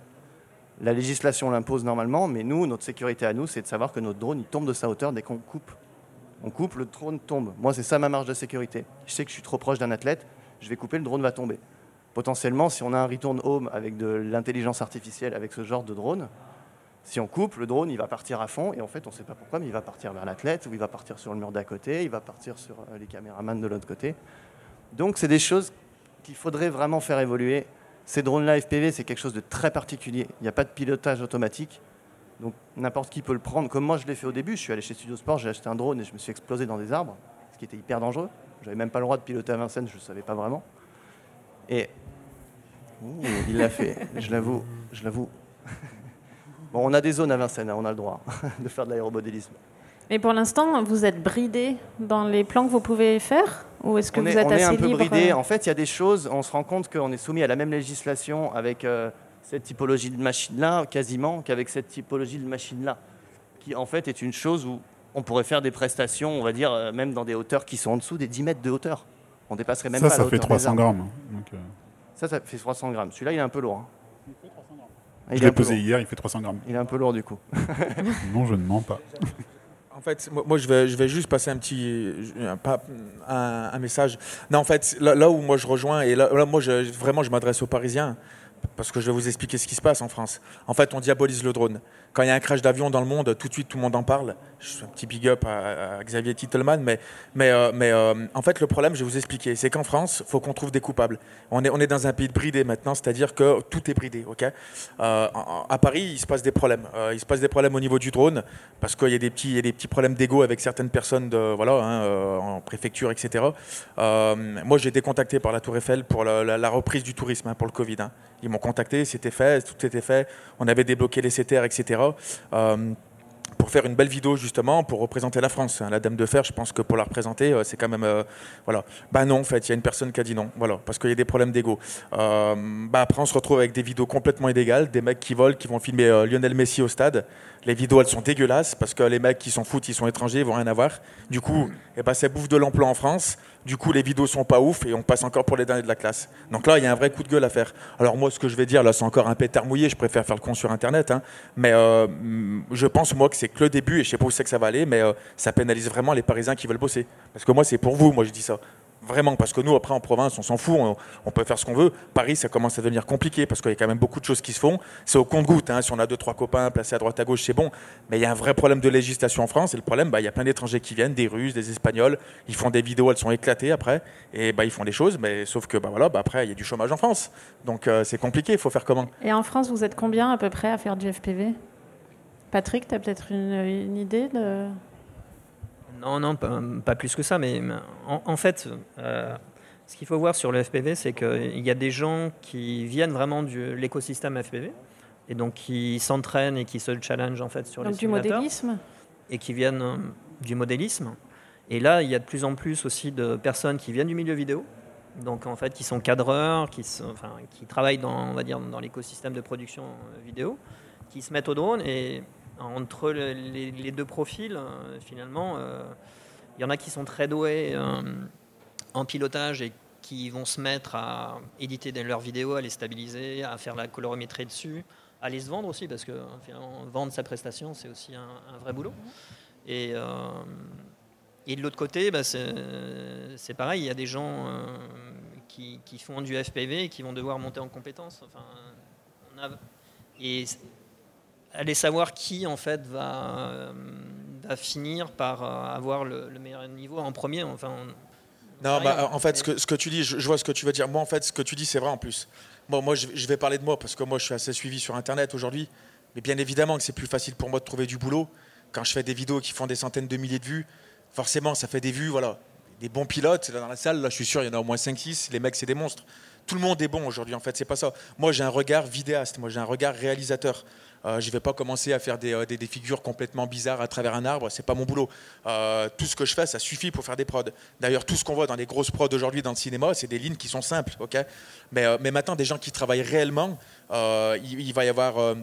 la législation l'impose normalement, mais nous, notre sécurité à nous, c'est de savoir que notre drone, il tombe de sa hauteur dès qu'on coupe. On coupe, le drone tombe. Moi, c'est ça ma marge de sécurité. Je sais que je suis trop proche d'un athlète, je vais couper, le drone va tomber. Potentiellement, si on a un return home avec de l'intelligence artificielle, avec ce genre de drone, si on coupe, le drone, il va partir à fond, et en fait, on ne sait pas pourquoi, mais il va partir vers l'athlète, ou il va partir sur le mur d'à côté, il va partir sur euh, les caméramans de l'autre côté. Donc, c'est des choses qu'il faudrait vraiment faire évoluer. Ces drones-là FPV, c'est quelque chose de très particulier. Il n'y a pas de pilotage automatique. Donc n'importe qui peut le prendre. Comme moi, je l'ai fait au début. Je suis allé chez Studio Sport, j'ai acheté un drone et je me suis explosé dans des arbres, ce qui était hyper dangereux. J'avais même pas le droit de piloter à Vincennes, je ne savais pas vraiment. Et il l'a fait, je l'avoue, je l'avoue. Bon, on a des zones à Vincennes, hein, on a le droit de faire de l'aéromodélisme. Mais pour l'instant, vous êtes bridé dans les plans que vous pouvez faire Ou est-ce que on vous est, êtes on est un peu bridé. euh, En fait, il y a des choses, on se rend compte qu'on est soumis à la même législation avec euh, cette typologie de machine-là, quasiment, qu'avec cette typologie de machine-là, qui en fait est une chose où on pourrait faire des prestations, on va dire, euh, même dans des hauteurs qui sont en dessous des 10 mètres de hauteur. On dépasserait même ça, pas ça la fait hauteur des 300 arbres. grammes. Donc, euh, Ça, ça fait 300 grammes. Celui-là, il est un peu lourd. hein. Il je l'ai pesé hier, il fait 300 grammes. Il est un peu lourd du coup. Non, je ne mens pas. En fait, moi, moi, je, vais, je vais juste passer un petit un, pas- un- un message. Non, en fait, là, là où moi je rejoins, et là, là, moi je, vraiment je m'adresse aux Parisiens, parce que je vais vous expliquer ce qui se passe en France. En fait, on diabolise le drone. Quand il y a un crash d'avion dans le monde, tout de suite tout le monde en parle. Je fais un petit big up à, Xavier Titelman, mais, mais, euh, mais euh, en fait, le problème, je vais vous expliquer, c'est qu'en France, il faut qu'on trouve des coupables. On est, on est dans un pays de bridé maintenant, c'est-à-dire que tout est bridé. ok? Euh, à Paris, il se passe des problèmes. Il se passe des problèmes au niveau du drone, parce qu'il y a des petits, y a des petits problèmes d'ego avec certaines personnes de, voilà, hein, en préfecture, etc. Moi, j'ai été contacté par la Tour Eiffel pour la reprise du tourisme, hein, pour le Covid. hein. Ils m'ont contacté, c'était fait, tout était fait. On avait débloqué les CTR, etc. Pour faire une belle vidéo justement pour représenter la France. hein. La Dame de Fer, je pense que pour la représenter, euh, c'est quand même euh, voilà. Bah non, en fait, il y a une personne qui a dit non, voilà, parce qu'il y a des problèmes d'ego. Euh, bah après, on se retrouve avec des vidéos complètement illégales, des mecs qui volent, qui vont filmer Lionel Messi au stade. Les vidéos, elles sont dégueulasses parce que les mecs qui s'en foutent, ils sont étrangers, ils vont rien avoir. Du coup, eh ben, ça bouffe de l'emploi en France. Du coup, les vidéos sont pas ouf et on passe encore pour les derniers de la classe. Donc là, il y a un vrai coup de gueule à faire. Alors moi, ce que je vais dire là, c'est encore un pétard mouillé. Je préfère faire le con sur Internet, hein. mais euh, je pense moi que c'est que le début et je sais pas où c'est que ça va aller, mais euh, ça pénalise vraiment les Parisiens qui veulent bosser. Parce que moi, c'est pour vous. Moi, je dis ça. Vraiment, parce que nous, après, en province, on s'en fout, on, peut faire ce qu'on veut. Paris, ça commence à devenir compliqué parce qu'il y a quand même beaucoup de choses qui se font. C'est au compte-goutte. hein. Si on a deux, trois copains placés à droite à gauche, c'est bon. Mais il y a un vrai problème de législation en France. Et le problème, bah, il y a plein d'étrangers qui viennent, des Russes, des Espagnols. Ils font des vidéos, elles sont éclatées après. Et bah, ils font des choses, mais sauf que bah, voilà, bah, après, il y a du chômage en France. Donc euh, c'est compliqué, il faut faire comment? Et en France, vous êtes combien à peu près à faire du FPV Patrick, tu as peut-être une, une idée de... Non, non, pas, pas plus que ça, mais en, en fait, euh, ce qu'il faut voir sur le FPV, c'est qu'il y a des gens qui viennent vraiment de l'écosystème FPV, et donc qui s'entraînent et qui se challenge en fait sur Donc les du modélisme et qui viennent euh, du modélisme. Et là, il y a de plus en plus aussi de personnes qui viennent du milieu vidéo, donc en fait qui sont cadreurs, qui, sont- enfin, qui travaillent dans, on va dire, dans l'écosystème de production euh, vidéo, qui se mettent au drone et entre le- les, deux profils, euh, finalement, euh, il y en a qui sont très doués euh, en pilotage et qui vont se mettre à éditer leurs vidéos, à les stabiliser, à faire la colorimétrie dessus, à les se vendre aussi, parce que vendre sa prestation, c'est aussi un, vrai boulot. Et, de l'autre côté, bah, c'est pareil, il y a des gens qui, font du FPV et qui vont devoir monter en compétences. Aller savoir qui en fait va, euh, va finir par euh, avoir le, le meilleur niveau en premier. Enfin, on- Non, bah, en fait, ce que, ce que tu dis, je, je vois ce que tu veux dire. Moi, en fait, ce que tu dis, c'est vrai en plus. Moi, moi je, je vais parler de moi parce que moi, je suis assez suivi sur Internet aujourd'hui. Mais bien évidemment que c'est plus facile pour moi de trouver du boulot. Quand je fais des vidéos qui font des centaines de milliers de vues, forcément, ça fait des vues, voilà. Des bons pilotes, là, dans la salle, là, je suis sûr, il y en a au moins 5-6. Les mecs, c'est des monstres. Tout le monde est bon aujourd'hui, en fait, c'est pas ça. Moi, j'ai un regard vidéaste, moi, j'ai un regard réalisateur. Euh, je vais pas commencer à faire des, euh, des- des figures complètement bizarres à travers un arbre, c'est pas mon boulot. Euh, tout ce que je fais, ça suffit pour faire des prods. D'ailleurs, tout ce qu'on voit dans les grosses prods aujourd'hui dans le cinéma, c'est des lignes qui sont simples, ok? Mais, mais maintenant, des gens qui travaillent réellement, il, va y avoir.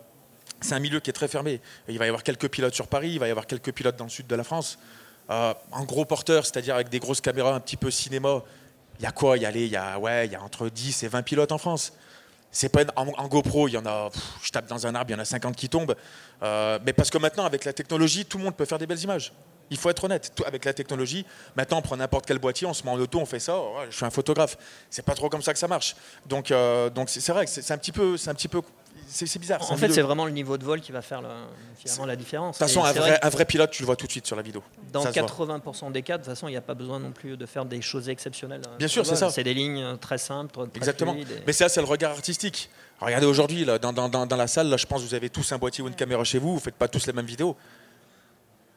c'est un milieu qui est très fermé. Il va y avoir quelques pilotes sur Paris, il va y avoir quelques pilotes dans le sud de la France. Euh, en gros porteur, c'est-à-dire avec des grosses caméras un petit peu cinéma, il y a quoi? Il y a, les- y ouais, y a entre 10 et 20 pilotes en France. C'est pas en, GoPro, il y en a. je tape dans un arbre, il y en a 50 qui tombent. Euh, mais parce que maintenant, avec la technologie, tout le monde peut faire des belles images. Il faut être honnête. Tout- avec la technologie, maintenant, on prend n'importe quel boîtier, on se met en auto, on fait ça. ouais, je suis un photographe. C'est pas trop comme ça que ça marche. Donc, euh, donc c'est vrai que c'est un petit peu, c'est un petit peu c'est bizarre. En fait, c'est vraiment le niveau de vol qui va faire le- finalement la différence. De toute façon, un vrai, vrai que un vrai pilote, tu le vois tout de suite sur la vidéo. Dans Ça se voit. 80% des cas, de toute façon, il n'y a pas besoin non plus de faire des choses exceptionnelles. euh, Bien sûr, c'est ça. C'est des lignes euh, très simples, très Exactement. fluides et- Mais ça, c'est le regard artistique. Regardez aujourd'hui, là, dans, dans- dans- dans la salle, là, je pense que vous avez tous un boîtier ou une caméra chez vous, vous faites pas tous les mêmes vidéos.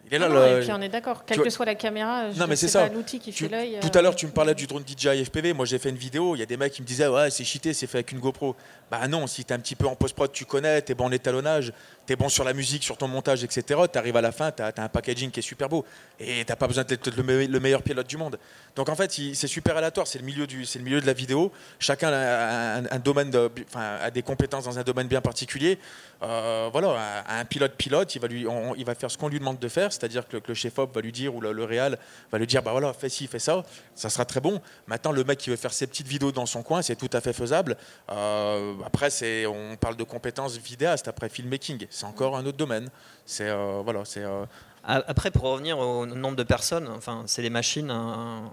Il est là, Ah non, le- Et puis on est d'accord, quelle vois- que soit la caméra, je Non, mais c'est ça. pas l'outil qui Tu- fait l'œil. Tout euh, à l'heure, tu me parlais du drone DJI FPV. Moi, j'ai fait une vidéo. Il y a des mecs qui me disaient Ouais, c'est cheaté, c'est fait avec une GoPro. Bah non, si tu es un petit peu en post-prod, tu connais, tu es bon en étalonnage, tu es bon sur la musique, sur ton montage, etc. Tu arrives à la fin, tu as, un packaging qui est super beau. Et tu pas besoin d'être le, me- le meilleur pilote du monde. Donc en fait, c'est super aléatoire. C'est le, milieu de la vidéo. Chacun a des compétences dans un domaine bien particulier. Euh, voilà, un, pilote pilote, il va, il va faire ce qu'on lui demande de faire, c'est-à-dire que le, que le chef-op va lui dire ou le, le réal va lui dire bah voilà, fais ci, fais ça, ça sera très bon. Maintenant, le mec qui veut faire ses petites vidéos dans son coin, c'est tout à fait faisable. Euh, après, on parle de compétences vidéastes. Après, filmmaking, c'est encore un autre domaine. C'est euh, voilà, c'est euh, Après, pour revenir au nombre de personnes, enfin, c'est des machines. hein,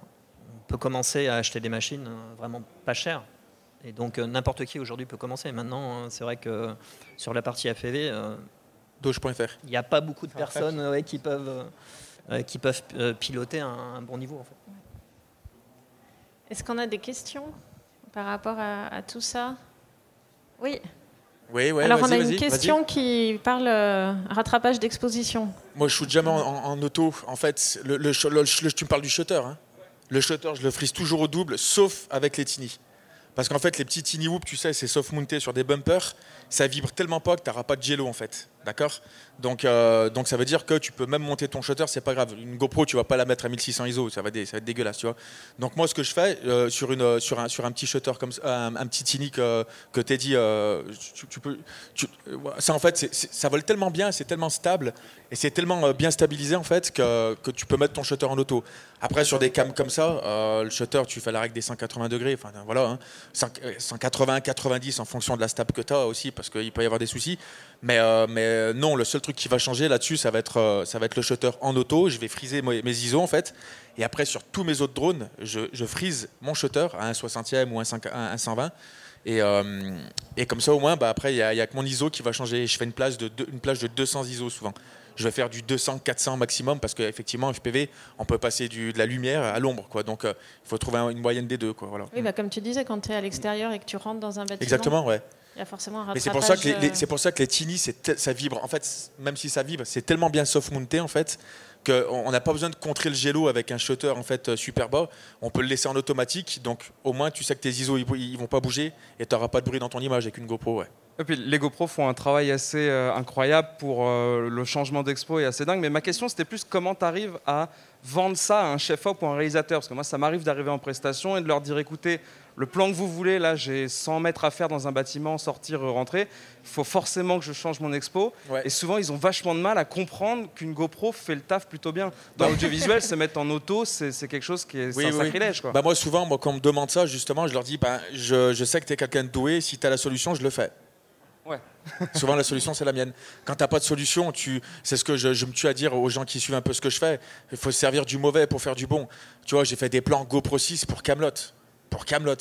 on peut commencer à acheter des machines euh, vraiment pas chères. Et donc, euh, n'importe qui aujourd'hui peut commencer. Maintenant, euh, c'est vrai que sur la partie AFV, euh, doge.fr. il n'y a pas beaucoup de personnes euh, ouais, qui peuvent, euh, euh, qui peuvent euh, piloter un, un bon niveau. En fait. Est-ce qu'on a des questions par rapport à, à tout ça? Oui. Oui, ouais, Alors on a une question qui parle euh, rattrapage d'exposition. Moi, je shoot jamais en, en- en auto. En fait, le, le, le- tu me parles du shutter. hein. Le shutter, je le frise toujours au double, sauf avec les tiny. Parce qu'en fait, les petits tiny whoop, tu sais, c'est soft mounté sur des bumpers. Ça vibre tellement pas que tu n'auras pas de jello, en fait. D'accord donc, euh, donc, ça veut dire que tu peux même monter ton shutter, c'est pas grave. Une GoPro, tu vas pas la mettre à 1600 ISO, ça va, être dégueulasse, tu vois. Donc, moi, ce que je fais euh, sur, une, sur, un, sur un petit shutter comme ça, un, petit tiny que, que Teddy, euh, tu, tu peux. euh, ça, en fait, ça vole tellement bien, c'est tellement stable et c'est tellement euh, bien stabilisé, en fait, que, que tu peux mettre ton shutter en auto. Après, sur des cams comme ça, euh, le shutter, tu fais la règle des 180 degrés, enfin voilà, hein, 100 euh, 180, 90 en fonction de la stab que tu as aussi, parce qu'il peut y avoir des soucis. Mais, euh, mais euh, non, le seul truc qui va changer là-dessus, ça, va être, euh, ça va être le shutter en auto. Je vais friser mes, mes ISO en fait. Et après, sur tous mes autres drones, je, je frise mon shutter à un 60e ou un, 5 un 120. Et, euh, et comme ça, au moins, bah, après, il n'y a, que mon ISO qui va changer. Je fais une plage de, une plage de 200 ISO souvent. Je vais faire du 200, 400 maximum parce qu'effectivement, FPV, on peut passer du, de la lumière à l'ombre. quoi. Donc, euh, il faut trouver un- une moyenne des deux. Quoi, voilà. Oui, bah, comme tu disais, quand tu es à l'extérieur et que tu rentres dans un bâtiment, Exactement, ouais. Il y a forcément un Mais c'est pour ça que les, les- c'est pour ça que les tiny, c'est tel- ça vibre. En fait, même si ça vibre, c'est tellement bien soft mounté en fait qu'on on n'a pas besoin de contrer le gélo avec un shutter en fait euh, super bas. On peut le laisser en automatique, donc au moins tu sais que tes ISO ils, ils vont pas bouger et tu n'auras pas de bruit dans ton image avec une GoPro. Ouais. Et puis les GoPro font un travail assez euh, incroyable pour euh, le changement d'expo et assez dingue. Mais ma question c'était plus comment tu arrives à vendre ça à un chef-op ou un réalisateur? Parce que moi ça m'arrive d'arriver en prestation et de leur dire écoutez, le plan que vous voulez, là j'ai 100 mètres à faire dans un bâtiment, sortir, rentrer. Il faut forcément que je change mon expo. Ouais. Et souvent ils ont vachement de mal à comprendre qu'une GoPro fait le taf plutôt bien. Dans l'audiovisuel, se mettre en auto, c'est quelque chose qui est, un oui. sacrilège. Quoi. Bah moi souvent, moi, quand on me demande ça, justement, je leur dis ben, je, je sais que tu es quelqu'un de doué, si tu as la solution, je le fais. Ouais. Souvent, la solution, c'est la mienne. Quand tu n'as pas de solution, tu... c'est ce que je, je me tue à dire aux gens qui suivent un peu ce que je fais. Il faut se servir du mauvais pour faire du bon. Tu vois, j'ai fait des plans GoPro 6 pour Camelot. Pour Camelot.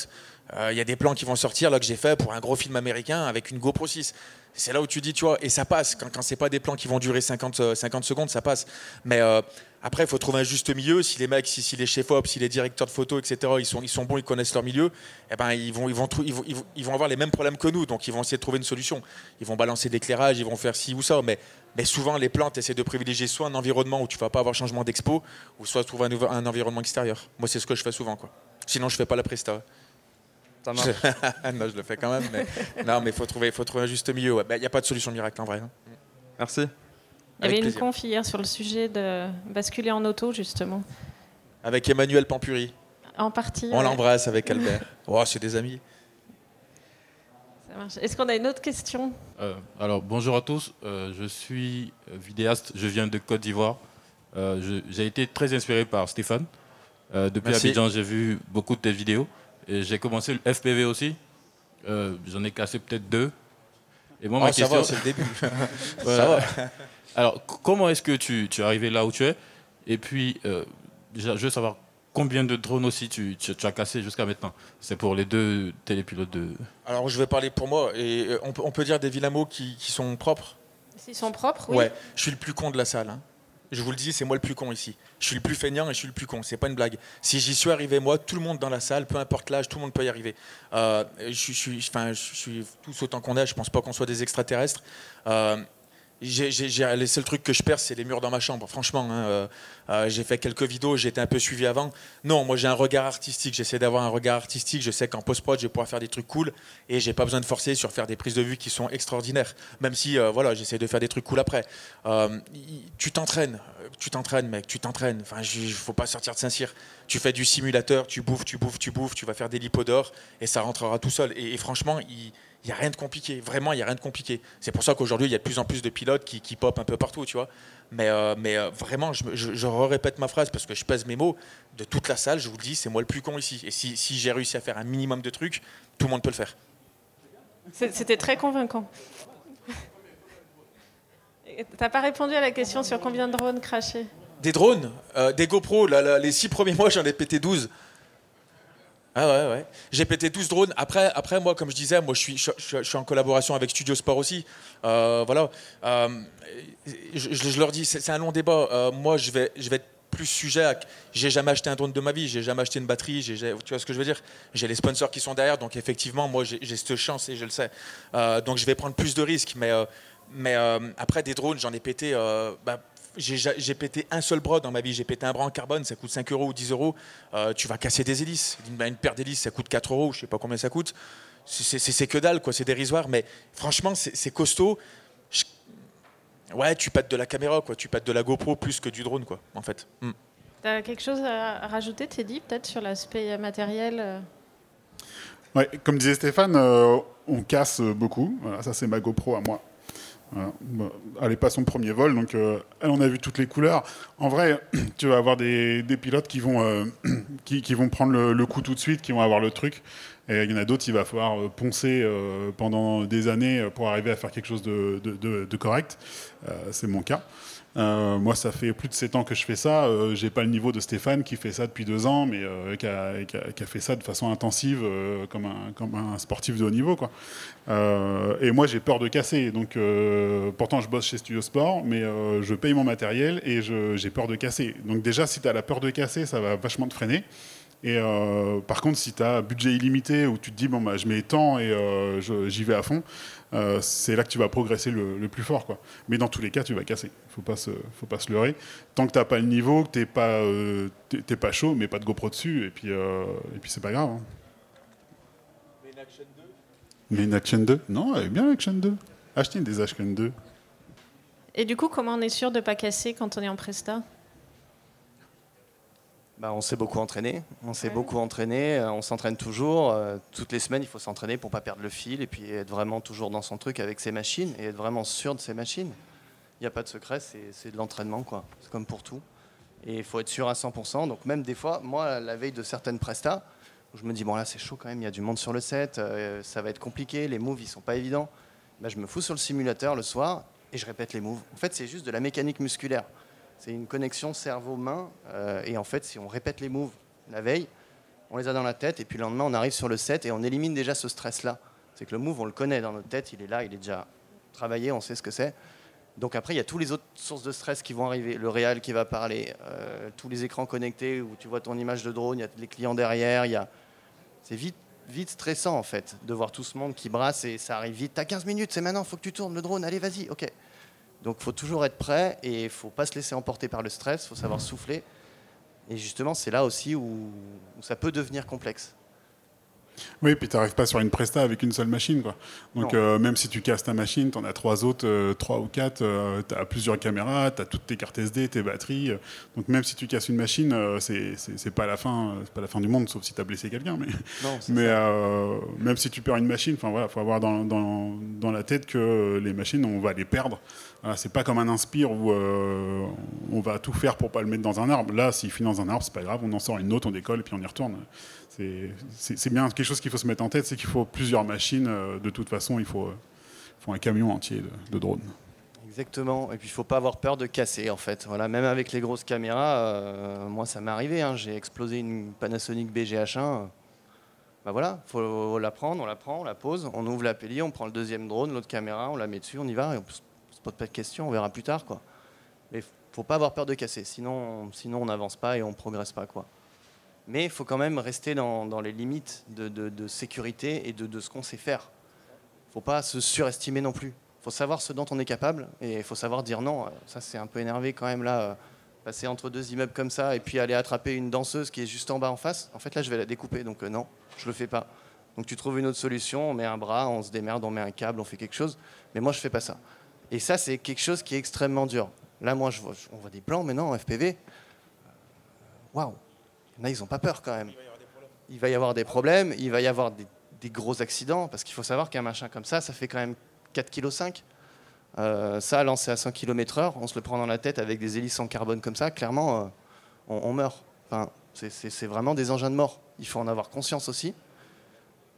Il y a des plans qui vont sortir là que j'ai fait pour un gros film américain avec une GoPro 6. C'est là où tu dis, tu vois, et ça passe. Quand, quand c'est pas des plans qui vont durer 50, euh, 50 secondes, ça passe. Mais euh, après, il faut trouver un juste milieu. Si les mecs, si, les chefs-op, si les directeurs de photos, etc., ils sont, ils sont bons, ils connaissent leur milieu, eh ben, ils, vont, ils, vont, ils, vont, ils, vont, avoir les mêmes problèmes que nous. Donc, ils vont essayer de trouver une solution. Ils vont balancer l'éclairage, ils vont faire ci ou ça. Mais, mais souvent, les plans, tu essaies de privilégier soit un environnement où tu vas pas avoir changement d'expo, ou soit trouver un, un environnement extérieur. Moi, c'est ce que je fais souvent. Quoi. Sinon, je fais pas la presta. Ça marche. non, je le fais quand même. Mais, non, mais il faut trouver, faut trouver un juste milieu. Il n'y a pas de solution miracle en vrai. hein. Merci. Il y Avec avait une conf hier sur le sujet de basculer en auto, justement. Avec Emmanuel Pampuri. En partie. On ouais, l'embrasse avec Albert. Oh, c'est des amis. ça marche. Est-ce qu'on a une autre question? Euh, alors bonjour à tous, Euh, je suis vidéaste, je viens de Côte d'Ivoire. Euh, j'ai été très inspiré par Stéphane. Euh, depuis Merci. Abidjan, j'ai vu beaucoup de tes vidéos. Et j'ai commencé le FPV aussi. Euh, J'en ai cassé peut-être deux. Et moi, Oh, ma ça question. va, c'est le début. Voilà. Ça va. Alors, comment est-ce que tu, tu es arrivé là où tu es? Et puis, euh, je veux savoir combien de drones aussi tu, tu- tu as cassé jusqu'à maintenant C'est pour les deux télépilotes de. Alors je vais parler pour moi et on peut, on peut dire des vilains mots qui, qui sont propres? S'ils sont propres, oui. Ouais, je suis le plus con de la salle. hein. Je vous le dis, c'est moi le plus con ici. Je suis le plus feignant et je suis le plus con. C'est pas une blague. Si j'y suis arrivé, moi, tout le monde dans la salle, peu importe l'âge, tout le monde peut y arriver. Euh, je, suis- enfin, je suis tous autant qu'on est. Je pense pas qu'on soit des extraterrestres. Euh, j'ai- j'ai- seuls trucs que je perds, c'est les murs dans ma chambre. Franchement, hein, euh, euh, j'ai fait quelques vidéos, été un peu suivi avant. Non, moi j'ai un regard artistique. J'essaie d'avoir un regard artistique. Je sais qu'en post-prod, je vais pouvoir faire des trucs cool et j'ai pas besoin de forcer sur faire des prises de vue qui sont extraordinaires. Même si, euh, voilà, j'essaie de faire des trucs cool après. Tu t'entraînes, tu t'entraînes, mec, tu t'entraînes. Enfin, il faut pas sortir de Saint-Cyr. Tu fais du simulateur, tu bouffes, tu bouffes, tu bouffes, tu vas faire des lipodors et ça rentrera tout seul. Et, et franchement, il n'y a rien de compliqué. Vraiment, il n'y a rien de compliqué. C'est pour ça qu'aujourd'hui, il y a de plus en plus de pilotes qui, qui pop un peu partout, tu vois. Mais, euh, mais euh, vraiment, je, me- je, je répète ma phrase parce que je pèse mes mots. De toute la salle, je vous le dis, c'est moi le plus con ici. Et si, si j'ai réussi à faire un minimum de trucs, tout le monde peut le faire. C'était très convaincant. T'as pas répondu à la question sur combien de drones crachés Des drones, euh, des GoPro, là, là, les six premiers mois, j'en ai pété 12. Ah ouais, ouais. J'ai pété 12 drones. Après, après, moi, comme je disais, moi, je suis, je, suis en collaboration avec Studio Sport aussi. Euh, voilà. Euh, je, leur dis, c'est un long débat. Euh, moi, je vais, je vais être plus sujet à. J'ai jamais acheté un drone de ma vie. J'ai jamais acheté une batterie. tu vois ce que je veux dire? J'ai les sponsors qui sont derrière. Donc, effectivement, moi, j'ai cette chance et je le sais. Donc, je vais prendre plus de risques. Mais, mais après, des drones, j'en ai pété. bah, j'ai ja- j'ai pété un seul bras dans ma vie. J'ai pété un bras en carbone, ça coûte 5 euros ou 10 euros. Euh, tu vas casser des hélices. Une, une paire d'hélices, ça coûte 4 euros, je sais pas combien ça coûte. C'est- que dalle, quoi. C'est dérisoire. Mais franchement, c'est costaud. Je- Ouais, tu pètes de la caméra, quoi. Tu pètes de la GoPro plus que du drone, quoi, en fait. Hmm. T'as quelque chose à rajouter, Teddy, peut-être sur l'aspect matériel euh? Ouais, comme disait Stéphane, euh, on casse beaucoup. Voilà, ça, c'est ma GoPro à moi. Elle n'est pas son premier vol, donc euh, elle en a vu toutes les couleurs. En vrai, tu vas avoir des, pilotes qui vont, euh, qui, vont prendre le, coup tout de suite, qui vont avoir le truc. Et il y en a d'autres, il va falloir euh, poncer euh, pendant des années euh, pour arriver à faire quelque chose de, correct. Euh, c'est mon cas. Euh, moi, ça fait plus de 7 ans que je fais ça. Euh, j'ai pas le niveau de Stéphane qui fait ça depuis deux ans, mais euh, qui, a, fait ça de façon intensive, euh, comme, un, sportif de haut niveau. Quoi. Et moi, j'ai peur de casser. Donc, pourtant, je bosse chez Studio Sport, mais je paye mon matériel et j'ai peur de casser. Donc, déjà, si tu as la peur de casser, ça va vachement te freiner. Et par contre, si tu as budget illimité où tu te dis, bon, bah, je mets tant et j'y vais à fond, euh, c'est là que tu vas progresser le, le plus fort. Quoi. Mais dans tous les cas, tu vas casser. Il faut pas se, faut pas se leurrer. Tant que tu n'as pas le niveau, que tu n'es pas, euh, t'es- t'es pas chaud, mais pas de GoPro dessus, et puis, euh, et puis c'est pas grave. hein. Mais une Action 2 Non, elle est bien l'Action 2. Achetez une des Action 2. Et du coup, comment on est sûr de ne pas casser quand on est en presta? Bah, on s'est beaucoup entraîné. On s'est Ouais. beaucoup entraîné. euh, On s'entraîne toujours. euh, Toutes les semaines, il faut s'entraîner pour pas perdre le fil et puis être vraiment toujours dans son truc avec ses machines et être vraiment sûr de ses machines. Il n'y a pas de secret, c'est c'est de l'entraînement, quoi. C'est comme pour tout. Et il faut être sûr à 100%. Donc même des fois, moi, la veille de certaines prestas, où je me dis bon là c'est chaud quand même, il y a du monde sur le set, euh, ça va être compliqué, les moves ils sont pas évidents. Bah, je me fous sur le simulateur le soir et je répète les moves. En fait, c'est juste de la mécanique musculaire. C'est une connexion cerveau-main. euh, et en fait, si on répète les moves la veille, on les a dans la tête. Et puis le lendemain, on arrive sur le set et on élimine déjà ce stress-là. C'est que le move, on le connaît dans notre tête. Il est là, il est déjà travaillé, on sait ce que c'est. Donc après, il y a toutes les autres sources de stress qui vont arriver. Le réal qui va parler, euh, tous les écrans connectés où tu vois ton image de drone, il y a les clients derrière. A... C'est vite, vite stressant en fait de voir tout ce monde qui brasse et ça arrive vite. T'as 15 minutes, c'est maintenant, faut que tu tournes le drone. Allez, vas-y, ok. Donc il faut toujours être prêt et il faut pas se laisser emporter par le stress, il faut savoir souffler. Et justement, c'est là aussi où, où ça peut devenir complexe. Oui, puis tu n'arrives pas sur une presta avec une seule machine. Quoi. Donc, euh, même si tu casses ta machine, tu en as trois autres, euh, trois ou quatre, tu as plusieurs caméras, tu as toutes tes cartes SD, tes batteries. euh, donc, même si tu casses une machine, euh, c'est c'est- pas, la fin, euh, pas la fin du monde, sauf si tu as blessé quelqu'un. Mais, Non, euh, même si tu perds une machine, il voilà, faut avoir dans, dans, dans la tête que les machines, on va les perdre. C'est pas comme un inspire où euh, on va tout faire pour pas le mettre dans un arbre. Là, s'il finit dans un arbre, c'est pas grave, on en sort une autre, on décolle et puis on y retourne. C'est- bien quelque chose qu'il faut se mettre en tête, c'est qu'il faut plusieurs machines. euh, De toute façon, il faut, un camion entier de, drones. Exactement. Et puis il faut pas avoir peur de casser en fait. Voilà, même avec les grosses caméras, euh, moi ça m'est arrivé. hein. J'ai explosé une Panasonic BGH1. Bah voilà, faut la prendre, on la prend, on la pose, on ouvre l'appli, on prend le deuxième drone, l'autre caméra, on la met dessus, on y va. Et on se pose pas de questions, on verra plus tard quoi. Mais faut pas avoir peur de casser, sinon, sinon on n'avance pas et on progresse pas quoi. Mais il faut quand même rester dans, les limites de, sécurité et de, ce qu'on sait faire. faut pas se surestimer non plus. Faut savoir ce dont on est capable et il faut savoir dire non. Ça, c'est un peu énervé quand même là. euh, Passer entre deux immeubles comme ça et puis aller attraper une danseuse qui est juste en bas en face. En fait, là, je vais la découper. Donc, euh, non, je le fais pas. Donc, tu trouves une autre solution. On met un bras, on se démerde, on met un câble, on fait quelque chose. Mais moi, je fais pas ça. Et ça, c'est quelque chose qui est extrêmement dur. Là, moi, on voit des plans maintenant en FPV. Waouh! Il ils ont pas peur quand même. Il va y avoir des problèmes, il va y avoir des, des gros accidents, parce qu'il faut savoir qu'un machin comme ça, ça fait quand même 4,5 kg. Euh, ça, lancé à 100 km/h, on se le prend dans la tête avec des hélices en carbone comme ça, clairement, euh, on, on meurt. Enfin, c'est vraiment des engins de mort. Il faut en avoir conscience aussi.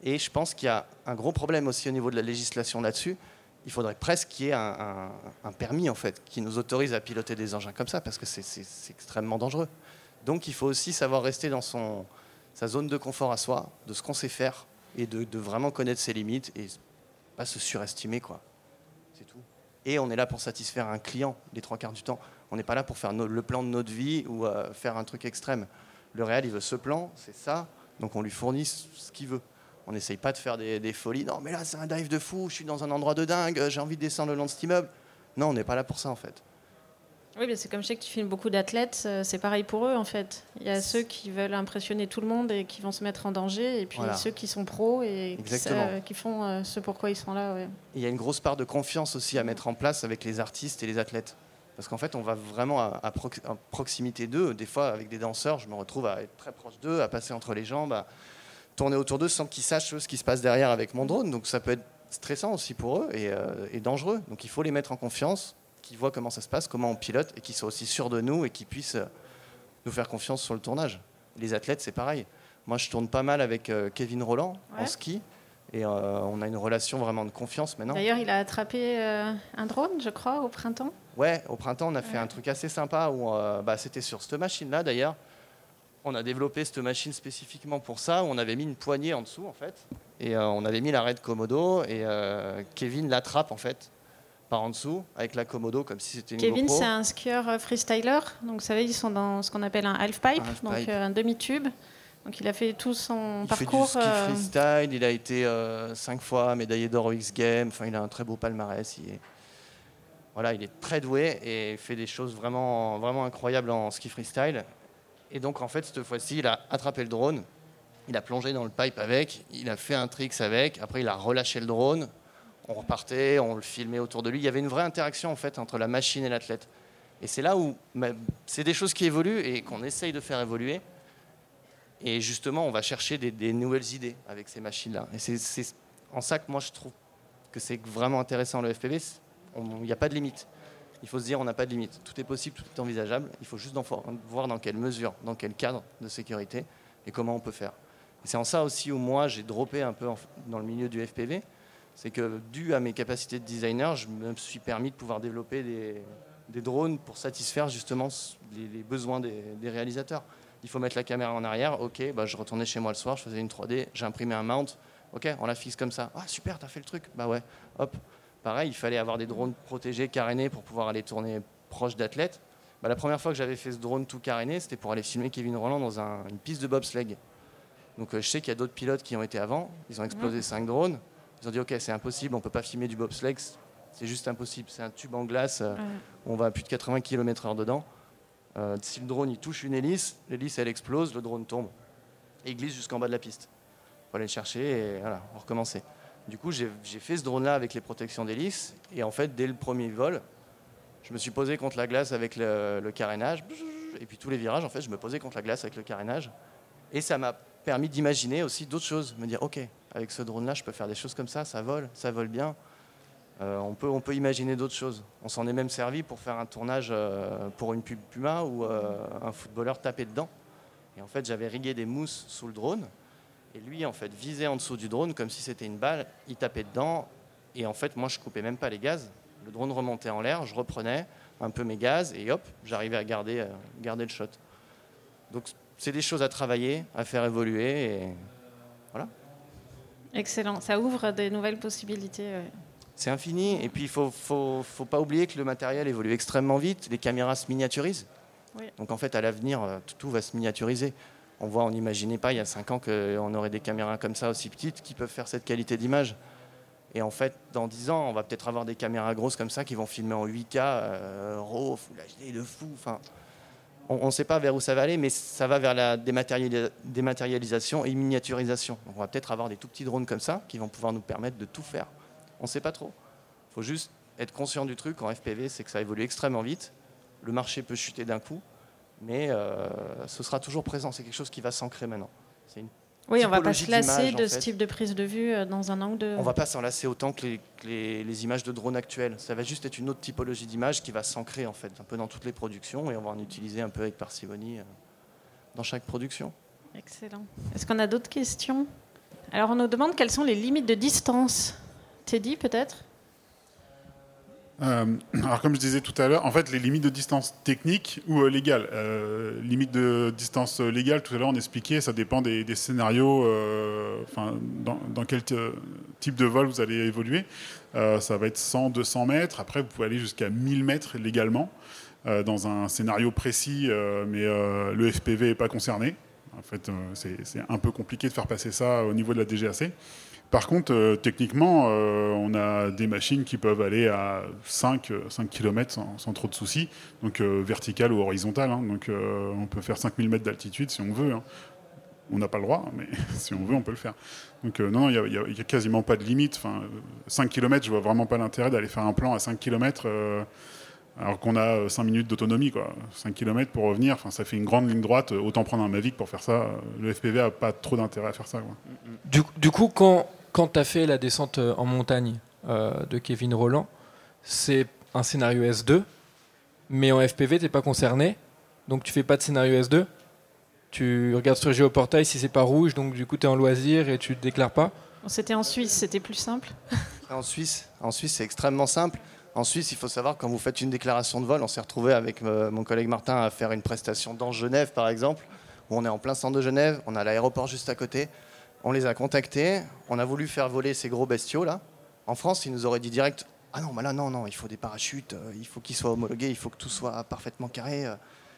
Et je pense qu'il y a un gros problème aussi au niveau de la législation là-dessus. Il faudrait presque qu'il y ait un, permis en fait qui nous autorise à piloter des engins comme ça parce que c'est- extrêmement dangereux. Donc il faut aussi savoir rester dans son, sa zone de confort à soi, de ce qu'on sait faire et de, vraiment connaître ses limites et pas se surestimer quoi. C'est tout. Et on est là pour satisfaire un client les trois quarts du temps. On n'est pas là pour faire le plan de notre vie ou euh, faire un truc extrême. Le réel, il veut ce plan, c'est ça, donc on lui fournit ce qu'il veut. On n'essaye pas de faire des, des folies. Non, mais là, c'est un dive de fou, je suis dans un endroit de dingue, j'ai envie de descendre le long de cet immeuble. Non, on n'est pas là pour ça, en fait. Oui, mais c'est comme je sais que tu filmes beaucoup d'athlètes, euh, c'est pareil pour eux en fait. Il y a ceux qui veulent impressionner tout le monde et qui vont se mettre en danger, et puis Voilà. ceux qui sont pros et qui, font euh, ce pourquoi ils sont là. ouais. Il y a une grosse part de confiance aussi à mettre en place avec les artistes et les athlètes. Parce qu'en fait, on va vraiment à, à prox- à proximité d'eux. Des fois, avec des danseurs, je me retrouve à être très proche d'eux, à passer entre les jambes, à tourner autour d'eux sans qu'ils sachent ce qui se passe derrière avec mon drone. Donc ça peut être stressant aussi pour eux et, euh, et dangereux. Donc il faut les mettre en confiance, qu'ils voient comment ça se passe, comment on pilote, et qu'ils soient aussi sûrs de nous et qu'ils puissent euh, nous faire confiance sur le tournage. Les athlètes, c'est pareil. Moi, je tourne pas mal avec euh, Kevin Roland en ski. Et euh, on a une relation vraiment de confiance maintenant. D'ailleurs, il a attrapé un drone, je crois, au printemps. Ouais, au printemps, on a fait Ouais. un truc assez sympa où bah, c'était sur cette machine-là d'ailleurs. On a développé cette machine spécifiquement pour ça, où on avait mis une poignée en dessous en fait. Et euh, on avait mis l'arrêt de Komodo et euh, Kevin l'attrape en fait par en dessous avec la Komodo comme si c'était une Kevin, c'est un skieur euh, freestyler. Donc, vous savez, ils sont dans ce qu'on appelle un half-pipe, donc euh, un demi-tube. Donc, il a fait tout son Il parcours. fait du ski freestyle, il a été cinq fois médaillé d'or au X Games, enfin il a un très beau palmarès. Il est, voilà, il est très doué et fait des choses vraiment, vraiment incroyables en ski freestyle. Et donc en fait cette fois-ci, il a attrapé le drone, il a plongé dans le pipe avec, il a fait un tricks avec, après il a relâché le drone, on repartait, on le filmait autour de lui. Il y avait une vraie interaction en fait entre la machine et l'athlète. Et c'est là où bah, c'est des choses qui évoluent et qu'on essaye de faire évoluer. Et justement, on va chercher des, des nouvelles idées avec ces machines-là. Et c'est en ça que moi je trouve que c'est vraiment intéressant le FPV. Il n'y a pas de limite. Il faut se dire, on n'a pas de limite. Tout est possible, tout est envisageable. Il faut juste voir- dans quelle mesure, dans quel cadre de sécurité et comment on peut faire. C'est en ça aussi où moi j'ai droppé un peu dans le milieu du FPV. C'est que dû à mes capacités de designer, je me suis permis de pouvoir développer des, drones pour satisfaire justement les, besoins des, réalisateurs. Il faut mettre la caméra en arrière, ok, bah, je retournais chez moi le soir, je faisais une 3D, j'ai imprimé un mount, ok, on la fixe comme ça. Ah super, t'as fait le truc, bah ouais, hop. Pareil, il fallait avoir des drones protégés, carénés pour pouvoir aller tourner proche d'athlètes. Bah, la première fois que j'avais fait ce drone tout caréné, c'était pour aller filmer Kevin Roland dans un- une piste de bobsleigh. Donc euh, je sais qu'il y a d'autres pilotes qui ont été avant, ils ont explosé cinq drones, ils ont dit ok c'est impossible, on peut pas filmer du bobsleigh, c'est juste impossible, c'est un tube en glace, euh, on va à plus de 80 km/h dedans. Euh, si le drone il touche une hélice, l'hélice elle explose, le drone tombe et il glisse jusqu'en bas de la piste. faut aller le chercher et voilà, on recommencer. Du coup, j'ai fait ce drone-là avec les protections d'hélice et en fait, dès le premier vol, je me suis posé contre la glace avec le, le carénage et puis tous les virages, en fait, je me posais contre la glace avec le carénage et ça m'a permis d'imaginer aussi d'autres choses, me dire ok, avec ce drone-là, je peux faire des choses comme ça, ça vole, ça vole bien. Euh, on, peut, on peut imaginer d'autres choses. On s'en est même servi pour faire un tournage euh, pour une pub Puma où euh, un footballeur tapait dedans. Et en fait, j'avais rigué des mousses sous le drone. Et lui, en fait, visait en dessous du drone comme si c'était une balle. Il tapait dedans. Et en fait, moi, je coupais même pas les gaz. Le drone remontait en l'air, je reprenais un peu mes gaz et hop, j'arrivais à garder, euh, garder le shot. Donc c'est des choses à travailler, à faire évoluer et voilà. Excellent, ça ouvre des nouvelles possibilités. ouais. C'est infini et puis il faut, faut, faut pas oublier que le matériel évolue extrêmement vite, les caméras se miniaturisent. Oui. Donc en fait à l'avenir euh, tout va se miniaturiser. On voit, on n'imaginait pas il y a 5 ans qu'on aurait des caméras comme ça aussi petites qui peuvent faire cette qualité d'image. Et en fait, dans 10 ans, on va peut-être avoir des caméras grosses comme ça qui vont filmer en 8K, euh, RAW, Full HD, de fou. Enfin, on ne sait pas vers où ça va aller, mais ça va vers la dématériali- dématérialisation et miniaturisation. On va peut-être avoir des tout petits drones comme ça qui vont pouvoir nous permettre de tout faire. On ne sait pas trop. Il faut juste être conscient du truc en FPV, c'est que ça évolue extrêmement vite. Le marché peut chuter d'un coup, mais euh, ce sera toujours présent. C'est quelque chose qui va s'ancrer maintenant. C'est une Oui, on va pas se lasser de fait. ce type de prise de vue euh, dans un an ou deux. On va pas s'en lasser autant que, les, que les- les images de drones actuelles. Ça va juste être une autre typologie d'image qui va s'ancrer en fait, un peu dans toutes les productions et on va en utiliser un peu avec parcimonie euh, dans chaque production. Excellent. Est-ce qu'on a d'autres questions? Alors, on nous demande quelles sont les limites de distance. Teddy, peut-être? Euh, alors comme je disais tout à l'heure, en fait les limites de distance technique ou euh, légales. Euh, limite de distance euh, légale, tout à l'heure on expliquait, ça dépend des, scénarios, enfin dans, quel type de vol vous allez évoluer. Ça va être 100, 200 mètres. Après vous pouvez aller jusqu'à 1000 mètres légalement dans un scénario précis, mais le FPV n'est pas concerné. En fait, c'est un peu compliqué de faire passer ça au niveau de la DGAC. Par contre, euh, techniquement, euh, on a des machines qui peuvent aller à 5, euh, 5 km sans, trop de soucis, donc euh, vertical ou horizontal. hein. donc euh, on peut faire 5000 mètres d'altitude si on veut. hein. On n'a pas le droit, mais si on veut, on peut le faire. Donc non, il n'y a, quasiment pas de limite. Enfin, euh, 5 km, je vois vraiment pas l'intérêt d'aller faire un plan à 5 km alors qu'on a 5 minutes d'autonomie. quoi. 5 km pour revenir, enfin, ça fait une grande ligne droite. Autant prendre un Mavic pour faire ça. Le FPV a pas trop d'intérêt à faire ça. du coup, quand, quand tu as fait la descente euh, en montagne euh, de Kevin Roland, c'est un scénario S2, mais en FPV, tu pas concerné, donc tu fais pas de scénario S2. Tu regardes sur Géoportail si c'est pas rouge, donc du coup tu es en loisir et tu te déclares pas. C'était en Suisse, c'était plus simple. En Suisse, en Suisse, c'est extrêmement simple. En Suisse, il faut savoir quand vous faites une déclaration de vol, on s'est retrouvé avec euh, mon collègue Martin à faire une prestation dans Genève, par exemple, où on est en plein centre de Genève, on a l'aéroport juste à côté. On les a contactés, on a voulu faire voler ces gros bestiaux là. En France, ils nous auraient dit direct Ah non, bah là, non, non, il faut des parachutes, euh, il faut qu'ils soient homologués, il faut que tout soit parfaitement carré, euh,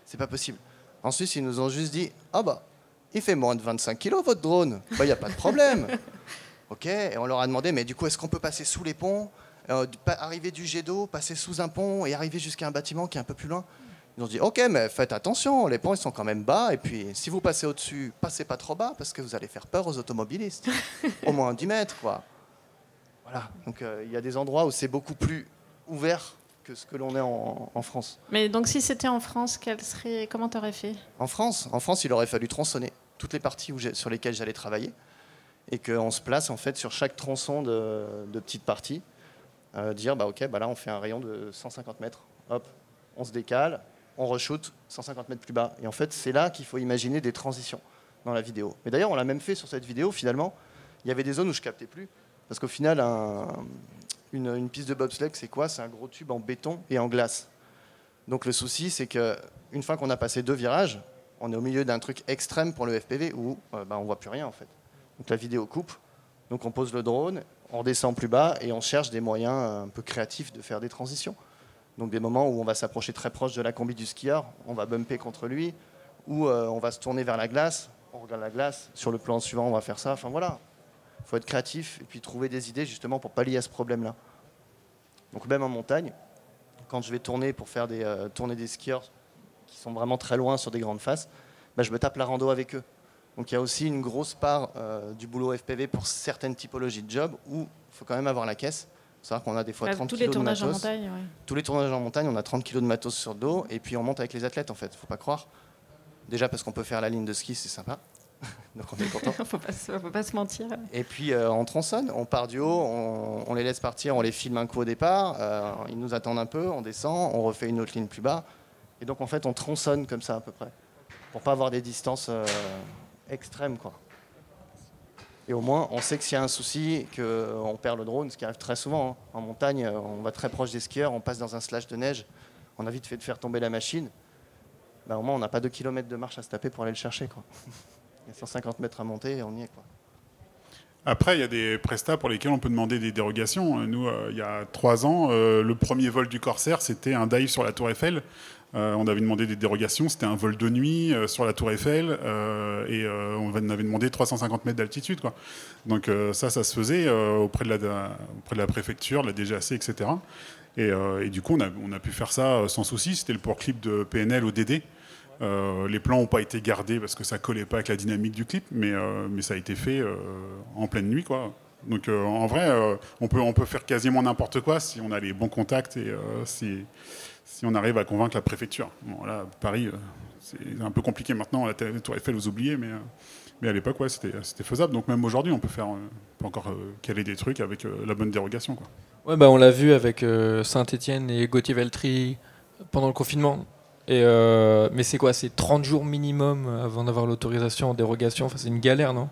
c'est pas possible. En Suisse, ils nous ont juste dit Ah bah, il fait moins de 25 kilos votre drone, bah il n'y a pas de problème. Ok, et on leur a demandé, mais du coup, est-ce qu'on peut passer sous les ponts, euh, arriver du jet d'eau, passer sous un pont et arriver jusqu'à un bâtiment qui est un peu plus loin? Ils ont dit, ok, mais faites attention, les ponts ils sont quand même bas, et puis si vous passez au-dessus, passez pas trop bas parce que vous allez faire peur aux automobilistes. Au moins 10 mètres, quoi. Voilà, donc euh, il y a des endroits où c'est beaucoup plus ouvert que ce que l'on est en, en France. Mais donc, si c'était en France, quel serait... comment t'aurais fait? En France, en France, il aurait fallu tronçonner toutes les parties où sur lesquelles j'allais travailler et qu'on se place en fait sur chaque tronçon de, de petites parties. Euh, dire bah ok, bah là on fait un rayon de 150 mètres. Hop, on se décale, on reshoot 150 mètres plus bas. Et en fait, c'est là qu'il faut imaginer des transitions dans la vidéo. Mais d'ailleurs, on l'a même fait sur cette vidéo. Finalement, il y avait des zones où je captais plus parce qu'au final, un- une, piste de bobsleigh, c'est quoi? C'est un gros tube en béton et en glace. Donc le souci, c'est que une fois qu'on a passé deux virages, on est au milieu d'un truc extrême pour le FPV où euh, bah, on voit plus rien en fait. Donc la vidéo coupe, donc on pose le drone, on redescend plus bas et on cherche des moyens euh, un peu créatifs de faire des transitions. Donc des moments où on va s'approcher très proche de la combi du skieur, on va bumper contre lui, ou euh, on va se tourner vers la glace, on regarde la glace, sur le plan suivant on va faire ça, enfin voilà. Il faut être créatif et puis trouver des idées justement pour pallier à ce problème-là. Donc même en montagne, quand je vais tourner pour faire des, euh, tourner des skieurs qui sont vraiment très loin sur des grandes faces, bah, je me tape la rando avec eux. Donc il y a aussi une grosse part euh, du boulot FPV pour certaines typologies de jobs où il faut quand même avoir la caisse. Savoir qu'on a des fois Bah, 30 Tous kg les de tournages en matos. montagne, ouais. Tous les tournages en montagne, on a 30 kg de matos sur le dos et puis on monte avec les athlètes en fait, faut pas croire. Déjà parce qu'on peut faire la ligne de ski, c'est sympa. Donc on est content. faut, pas, se- faut pas se mentir. Et puis euh, on tronçonne, on part du haut, on, on les laisse partir, on les filme un coup au départ, euh, ils nous attendent un peu, on descend, on refait une autre ligne plus bas. Et donc en fait on tronçonne comme ça à peu près, pour pas avoir des distances euh, extrêmes quoi. Et au moins, on sait que s'il y a un souci, qu'on perd le drone, ce qui arrive très souvent. hein. En montagne, on va très proche des skieurs, on passe dans un slash de neige, on a vite fait de faire tomber la machine. Bah, au moins, on n'a pas 2 km de marche à se taper pour aller le chercher. Quoi. Il y a 150 mètres à monter et on y est. Quoi. Après, il y a des prestats pour lesquels on peut demander des dérogations. Euh, Nous, euh, il y a trois ans, euh, le premier vol du Corsair, c'était un dive sur la Tour Eiffel. Euh, on avait demandé des dérogations. C'était un vol de nuit euh, sur la Tour Eiffel euh, et on avait demandé 350 mètres d'altitude. Donc ça, ça se faisait auprès, de la, préfecture, de la DGAC, etc. Et, du coup, on a, pu faire ça sans souci. C'était le port clip de PNL au DD. Les plans n'ont pas été gardés parce que ça collait pas avec la dynamique du clip, mais, ça a été fait en pleine nuit. Donc en vrai, on, peut, on peut faire quasiment n'importe quoi si on a les bons contacts et si, si on arrive à convaincre la préfecture. Bon, là, Paris, euh, c'est un peu compliqué maintenant, la Tour Eiffel, vous oubliez, mais, euh, mais à l'époque, ouais, c'était faisable. Donc même aujourd'hui, on peut, faire, euh, peut encore caler des trucs avec la bonne dérogation. Ouais, bah, on l'a vu avec Saint-Etienne et Gauthier Veltri pendant le confinement. Et mais c'est quoi? C'est 30 jours minimum avant d'avoir l'autorisation en dérogation? Enfin, C'est une galère, non?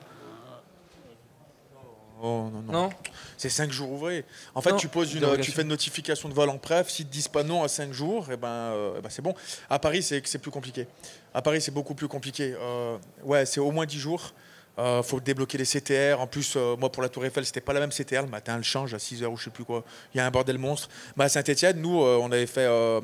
Oh, non, non. Non C'est 5 jours ouvrés. En fait, Non, tu, poses une, tu fais une notification de vol en préf. S'ils te disent pas non à 5 jours, eh ben, euh, eh ben, c'est bon. À Paris, c'est c'est plus compliqué. À Paris, c'est beaucoup plus compliqué. Euh, ouais, c'est au moins 10 jours. Il faut débloquer les CTR. En plus, euh, moi, pour la Tour Eiffel, c'était pas la même CTR. Le matin, elle change à 6 heures ou je sais plus quoi. Il y a un bordel monstre. Mais à Saint-Etienne, nous, euh, on avait fait. euh,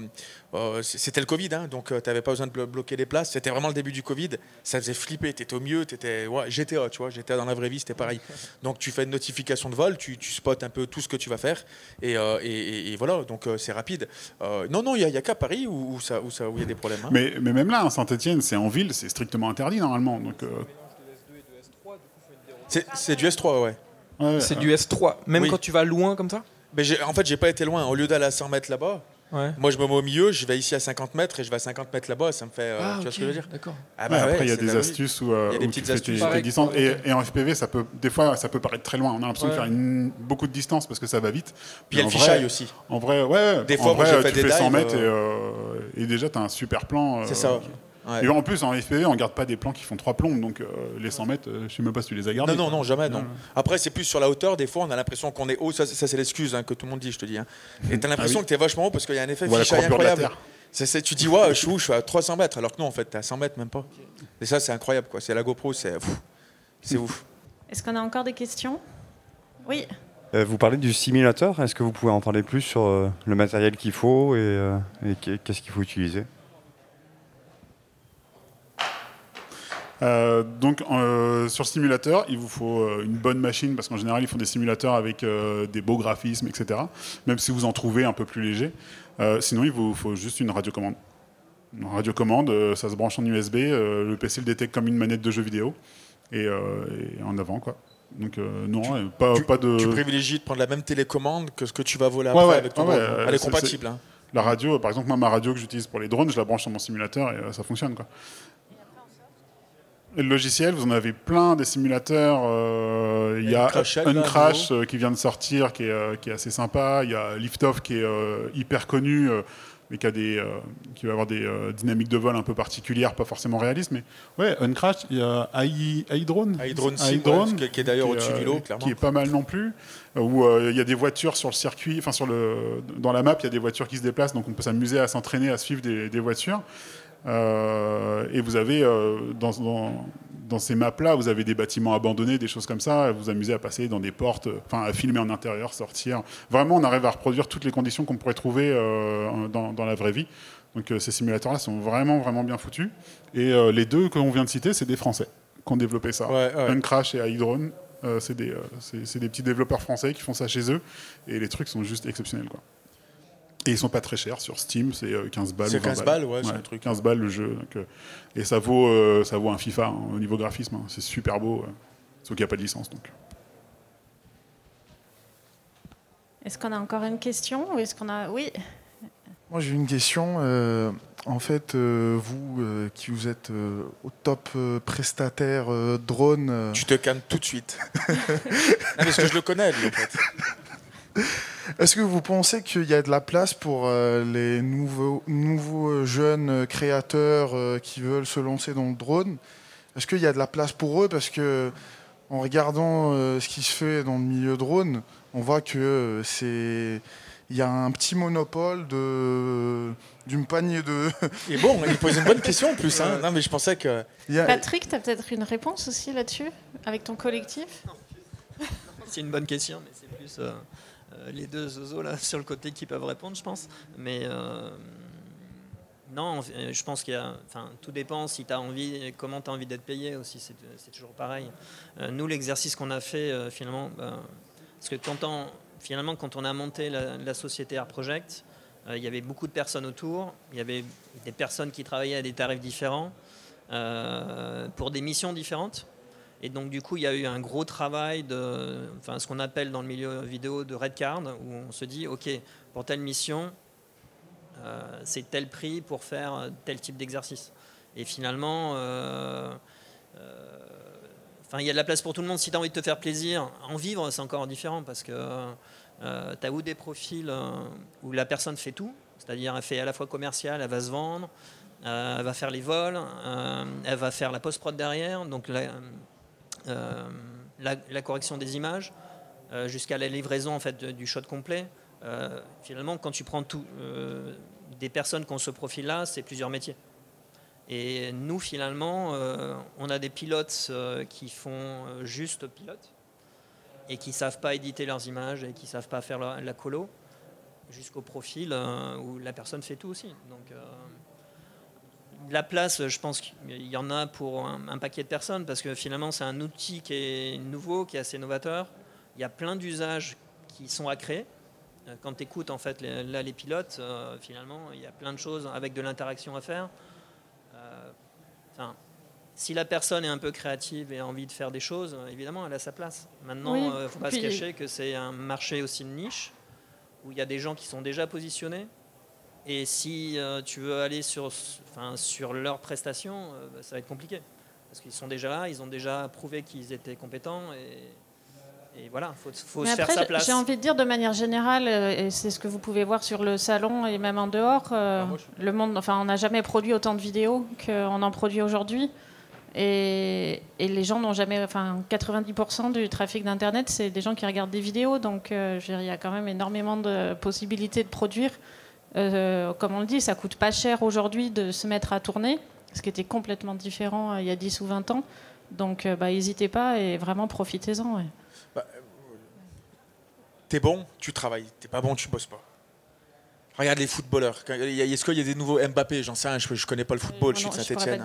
euh, c'était le Covid, hein, donc tu n'avais pas besoin de blo- bloquer les places. C'était vraiment le début du Covid. Ça faisait flipper. Tu étais au mieux. Étais, ouais, GTA, tu vois. GTA dans la vraie vie, c'était pareil. Donc tu fais une notification de vol, tu, tu spots un peu tout ce que tu vas faire. Et, euh, et- et- et voilà, donc euh, c'est rapide. Euh, non, non, il n'y a, qu'à Paris où où ça- où ça- où il y a des problèmes. hein. Mais, mais même là, hein, Saint-Etienne, c'est en ville, c'est strictement interdit normalement. Donc, euh, C'est c'est du S3, ouais. ouais, C'est euh, du S3. Même Oui. quand tu vas loin comme ça? Mais j'ai- en fait, j'ai pas été loin. Au lieu d'aller à 100 mètres là-bas, Ouais. moi je me mets au milieu, je vais ici à 50 mètres et je vais à 50 mètres là-bas. Ça me fait. euh, Ah, tu vois ce que je veux dire? D'accord. Ah Ouais, bah après, il y a des astuces où, euh, Il y a des où petites tu fais astuces. tes- Pareil, tes distances. Et, en FPV, ça peut, des fois, ça peut paraître très loin. On a l'impression Ouais. de faire une- beaucoup de distance parce que ça va vite. Puis il y a Mais le en fichaille aussi. En vrai, ouais. Des en fois, moi, vrai, fait tu des fais 100 dives, mètres et, euh, euh, et déjà, tu as un super plan. euh, C'est ça. Ouais. Et en plus, en FPV, on garde pas des plans qui font trois plombes. Donc, euh, les 100 mètres, euh, je sais même pas si tu les as gardés. Non, non, non, jamais, non. Après, c'est plus sur la hauteur. Des fois, on a l'impression qu'on est haut. Ça, ça, c'est l'excuse hein, que tout le monde dit, je te dis. hein. Et t'as l'impression Ah oui. que t'es vachement haut parce qu'il y a un effet la incroyable. Tu dis, ouais, je suis où? Je suis à 300 mètres. Alors que non, en fait, t'es à 100 mètres, même pas. Et ça, c'est incroyable, quoi. C'est la GoPro, c'est ouf. Est-ce qu'on a encore des questions? Oui. Euh, vous parlez du simulateur, est-ce que vous pouvez en parler plus sur euh, le matériel qu'il faut et, euh, et qu'est- qu'est-ce qu'il faut utiliser? Euh, donc euh, sur simulateur, il vous faut euh, une bonne machine parce qu'en général ils font des simulateurs avec euh, des beaux graphismes, etc. Même si vous en trouvez un peu plus léger. Sinon, il vous faut juste une radiocommande. Une radiocommande, ça se branche en USB, le PC le détecte comme une manette de jeu vidéo et, et en avant quoi. Donc euh, non, euh, pas, tu, pas de. tu privilégies de prendre la même télécommande que ce que tu vas voler après ouais, avec ton ouais, Elle est compatible. hein. La radio, par exemple, moi, ma radio que j'utilise pour les drones, je la branche sur mon simulateur et euh, ça fonctionne. Quoi. Et le logiciel, vous en avez plein des simulateurs. euh, Il y a Uncrash euh, qui vient de sortir, qui est, euh, qui est assez sympa. Il y a Liftoff qui est hyper connu, mais qui, a des, qui va avoir des dynamiques de vol un peu particulières, pas forcément réalistes. Mais ouais, Uncrash, il y a AI, AI Drone. AI Drone AI Drone, qui est- qui est d'ailleurs au-dessus du lot, clairement. Qui est pas mal non plus. Où il y a des voitures sur le circuit, enfin sur le, dans la map, il y a des voitures qui se déplacent, donc on peut s'amuser à s'entraîner à suivre des, des voitures. Euh, et vous avez euh, dans, dans, dans ces maps-là, vous avez des bâtiments abandonnés, des choses comme ça. Vous vous amusez à passer dans des portes, enfin à filmer en intérieur, sortir. Vraiment, on arrive à reproduire toutes les conditions qu'on pourrait trouver euh, dans, dans la vraie vie. Donc euh, ces simulateurs-là sont vraiment, vraiment bien foutus. Et euh, les deux qu'on vient de citer, c'est des Français qui ont développé ça. Ouais, ouais. Uncrash et iDrone, euh, c'est des, des petits développeurs français qui font ça chez eux. Et les trucs sont juste exceptionnels. Quoi. Et ils sont pas très chers sur Steam, c'est euh, 15 balles. C'est ou 20 15 balles, ouais, c'est un truc. 15 balles le jeu. donc, euh, et ça vaut, euh, ça vaut un FIFA hein, au niveau graphisme. hein. c'est super beau. euh, sauf qu'il n'y a pas de licence. Donc. Est-ce qu'on a encore une question ou est-ce qu'on a Oui. Moi, j'ai une question. euh, en fait, euh, vous euh, qui vous êtes euh, au top euh, prestataire euh, drone. euh, Tu te calmes tout de suite. non, parce que je le connais, lui, en fait. Est-ce que vous pensez qu'il y a de la place pour euh, les nouveaux, nouveaux jeunes créateurs euh, qui veulent se lancer dans le drone? Est-ce qu'il y a de la place pour eux? Parce que en regardant euh, ce qui se fait dans le milieu drone, on voit que euh, c'est il y a un petit monopole de d'une panier de. Et bon, il pose une bonne question en plus. Hein. Non, mais je pensais que. Patrick, tu as peut-être une réponse aussi là-dessus, avec ton collectif? C'est une bonne question, mais c'est plus les deux zozos là sur le côté qui peuvent répondre, je pense. Mais euh, non, je pense qu'il y a. Enfin, tout dépend si tu as envie, comment tu as envie d'être payé aussi, c'est toujours pareil. nous, l'exercice qu'on a fait finalement, ben, parce que quand on, finalement, quand on a monté la, la société Art Project, euh, il y avait beaucoup de personnes autour, il y avait des personnes qui travaillaient à des tarifs différents, euh, pour des missions différentes. Et donc du coup, il y a eu un gros travail de, enfin, ce qu'on appelle dans le milieu vidéo de red card, où on se dit, ok, pour telle mission, euh, c'est tel prix pour faire tel type d'exercice. Et finalement, enfin, il y a de la place pour tout le monde. Si tu as envie de te faire plaisir, en vivre, c'est encore différent parce que euh, tu as ou des profils euh, où la personne fait tout, c'est-à-dire elle fait à la fois commercial, elle va se vendre, euh, elle va faire les vols, elle va faire la post-prod derrière, donc la, correction des images, jusqu'à la livraison fait, du shot complet. finalement, quand tu prends tout, des personnes qui ont ce profil-là, c'est plusieurs métiers. Et nous, finalement, on a des pilotes qui font juste pilote et qui ne savent pas éditer leurs images et qui ne savent pas faire la, colo, jusqu'au profil euh, où la personne fait tout aussi. Donc, euh, la place, je pense qu'il y en a pour un, paquet de personnes parce que finalement, c'est un outil qui est nouveau, qui est assez novateur. Il y a plein d'usages qui sont à créer. Euh, quand tu écoutes en fait les, là les pilotes, finalement, il y a plein de choses avec de l'interaction à faire. Enfin, si la personne est un peu créative et a envie de faire des choses, évidemment, elle a sa place. Maintenant, il ne faut pas se cacher que c'est un marché aussi de niche, où il y a des gens qui sont déjà positionnés. Et si euh, tu veux aller sur, enfin, sur leurs prestations, euh, bah, ça va être compliqué. Parce qu'ils sont déjà là, ils ont déjà prouvé qu'ils étaient compétents. Et, voilà, il faut, se faire sa place. J'ai envie de dire de manière générale, euh, et c'est ce que vous pouvez voir sur le salon et même en dehors, ah, le monde, enfin, on n'a jamais produit autant de vidéos qu'on en produit aujourd'hui. Et, les gens n'ont jamais. Enfin, 90% du trafic d'Internet, c'est des gens qui regardent des vidéos. Donc, euh, il y a quand même énormément de possibilités de produire. Euh, comme on le dit, ça coûte pas cher aujourd'hui de se mettre à tourner, ce qui était complètement différent euh, il y a 10 ou 20 ans. Donc, bah, n'hésitez pas et vraiment profitez-en. Ouais. Bah, t'es bon, tu travailles. T'es pas bon, tu bosses pas. Regarde les footballeurs. Est-ce qu'il y a des nouveaux Mbappé? J'en sais rien, je, ne connais pas le football, je suis de Saint-Etienne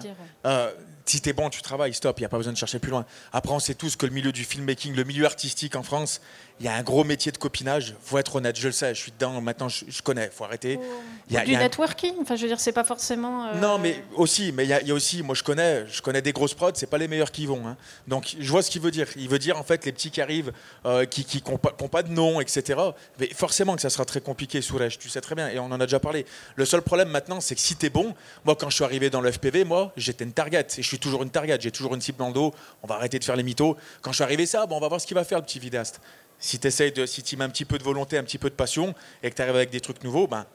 si t'es bon, tu travailles, stop, il n'y a pas besoin de chercher plus loin. Après, on sait tous que le milieu du filmmaking, le milieu artistique en France, il y a un gros métier de copinage. faut être honnête, je le sais, je suis dedans, maintenant je, je connais, faut arrêter. Il y a, du networking, enfin je veux dire, c'est pas forcément. Euh, non, mais aussi, mais il y, a aussi, moi je connais, je connais des grosses prods, c'est pas les meilleurs qui vont. Hein. Donc je vois ce qu'il veut dire. Il veut dire en fait les petits qui arrivent, euh, qui n'ont pas, de nom, etc. Mais forcément que ça sera très compliqué, Soulège, tu sais très bien, et on en a déjà parlé. Le seul problème maintenant, c'est que si tu es bon, moi quand je suis arrivé dans le FPV, moi j'étais une target, et je suis toujours une target, j'ai toujours une cible dans le dos, on va arrêter de faire les mythos. Quand je suis arrivé ça, bon, on va voir ce qu'il va faire le petit vidéaste si tu de, si tu mets un petit peu de volonté, un petit peu de passion et que tu arrives avec des trucs nouveaux, ben,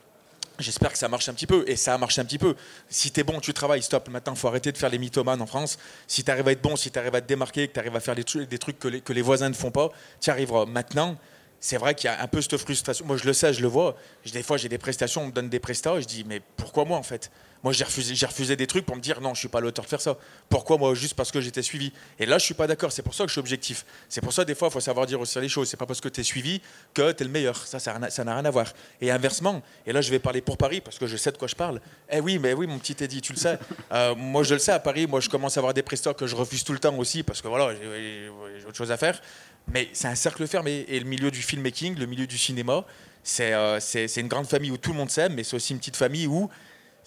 J'espère que ça marche un petit peu. Et ça a marché un petit peu. Si tu es bon, tu travailles, stop. Maintenant, il faut arrêter de faire les mythomanes en France. Si tu arrives à être bon, si tu arrives à te démarquer, que tu arrives à faire des trucs, que, les, voisins ne font pas, tu arriveras. Maintenant, c'est vrai qu'il y a un peu cette frustration. Moi, je le sais, je le vois. Des fois, j'ai des prestations, on me donne des prestats, je dis, mais pourquoi moi en fait? Moi, j'ai refusé, j'ai refusé des trucs pour me dire non, je suis pas l'auteur de faire ça. Pourquoi moi Juste parce que j'étais suivi? Et là, je suis pas d'accord. C'est pour ça que je suis objectif. C'est pour ça, des fois, il faut savoir dire aussi les choses. C'est pas parce que tu es suivi que tu es le meilleur. Ça, ça n'a rien à voir. Et inversement, et là, je vais parler pour Paris parce que je sais de quoi je parle. Eh oui, mais oui, mon petit Eddie, tu le sais. Euh, moi, je le sais à Paris. Moi, je commence à avoir des prestataires que je refuse tout le temps aussi parce que voilà, j'ai autre chose à faire. Mais c'est un cercle fermé. Et le milieu du filmmaking, le milieu du cinéma, c'est euh, une grande famille où tout le monde s'aime, mais c'est aussi une petite famille où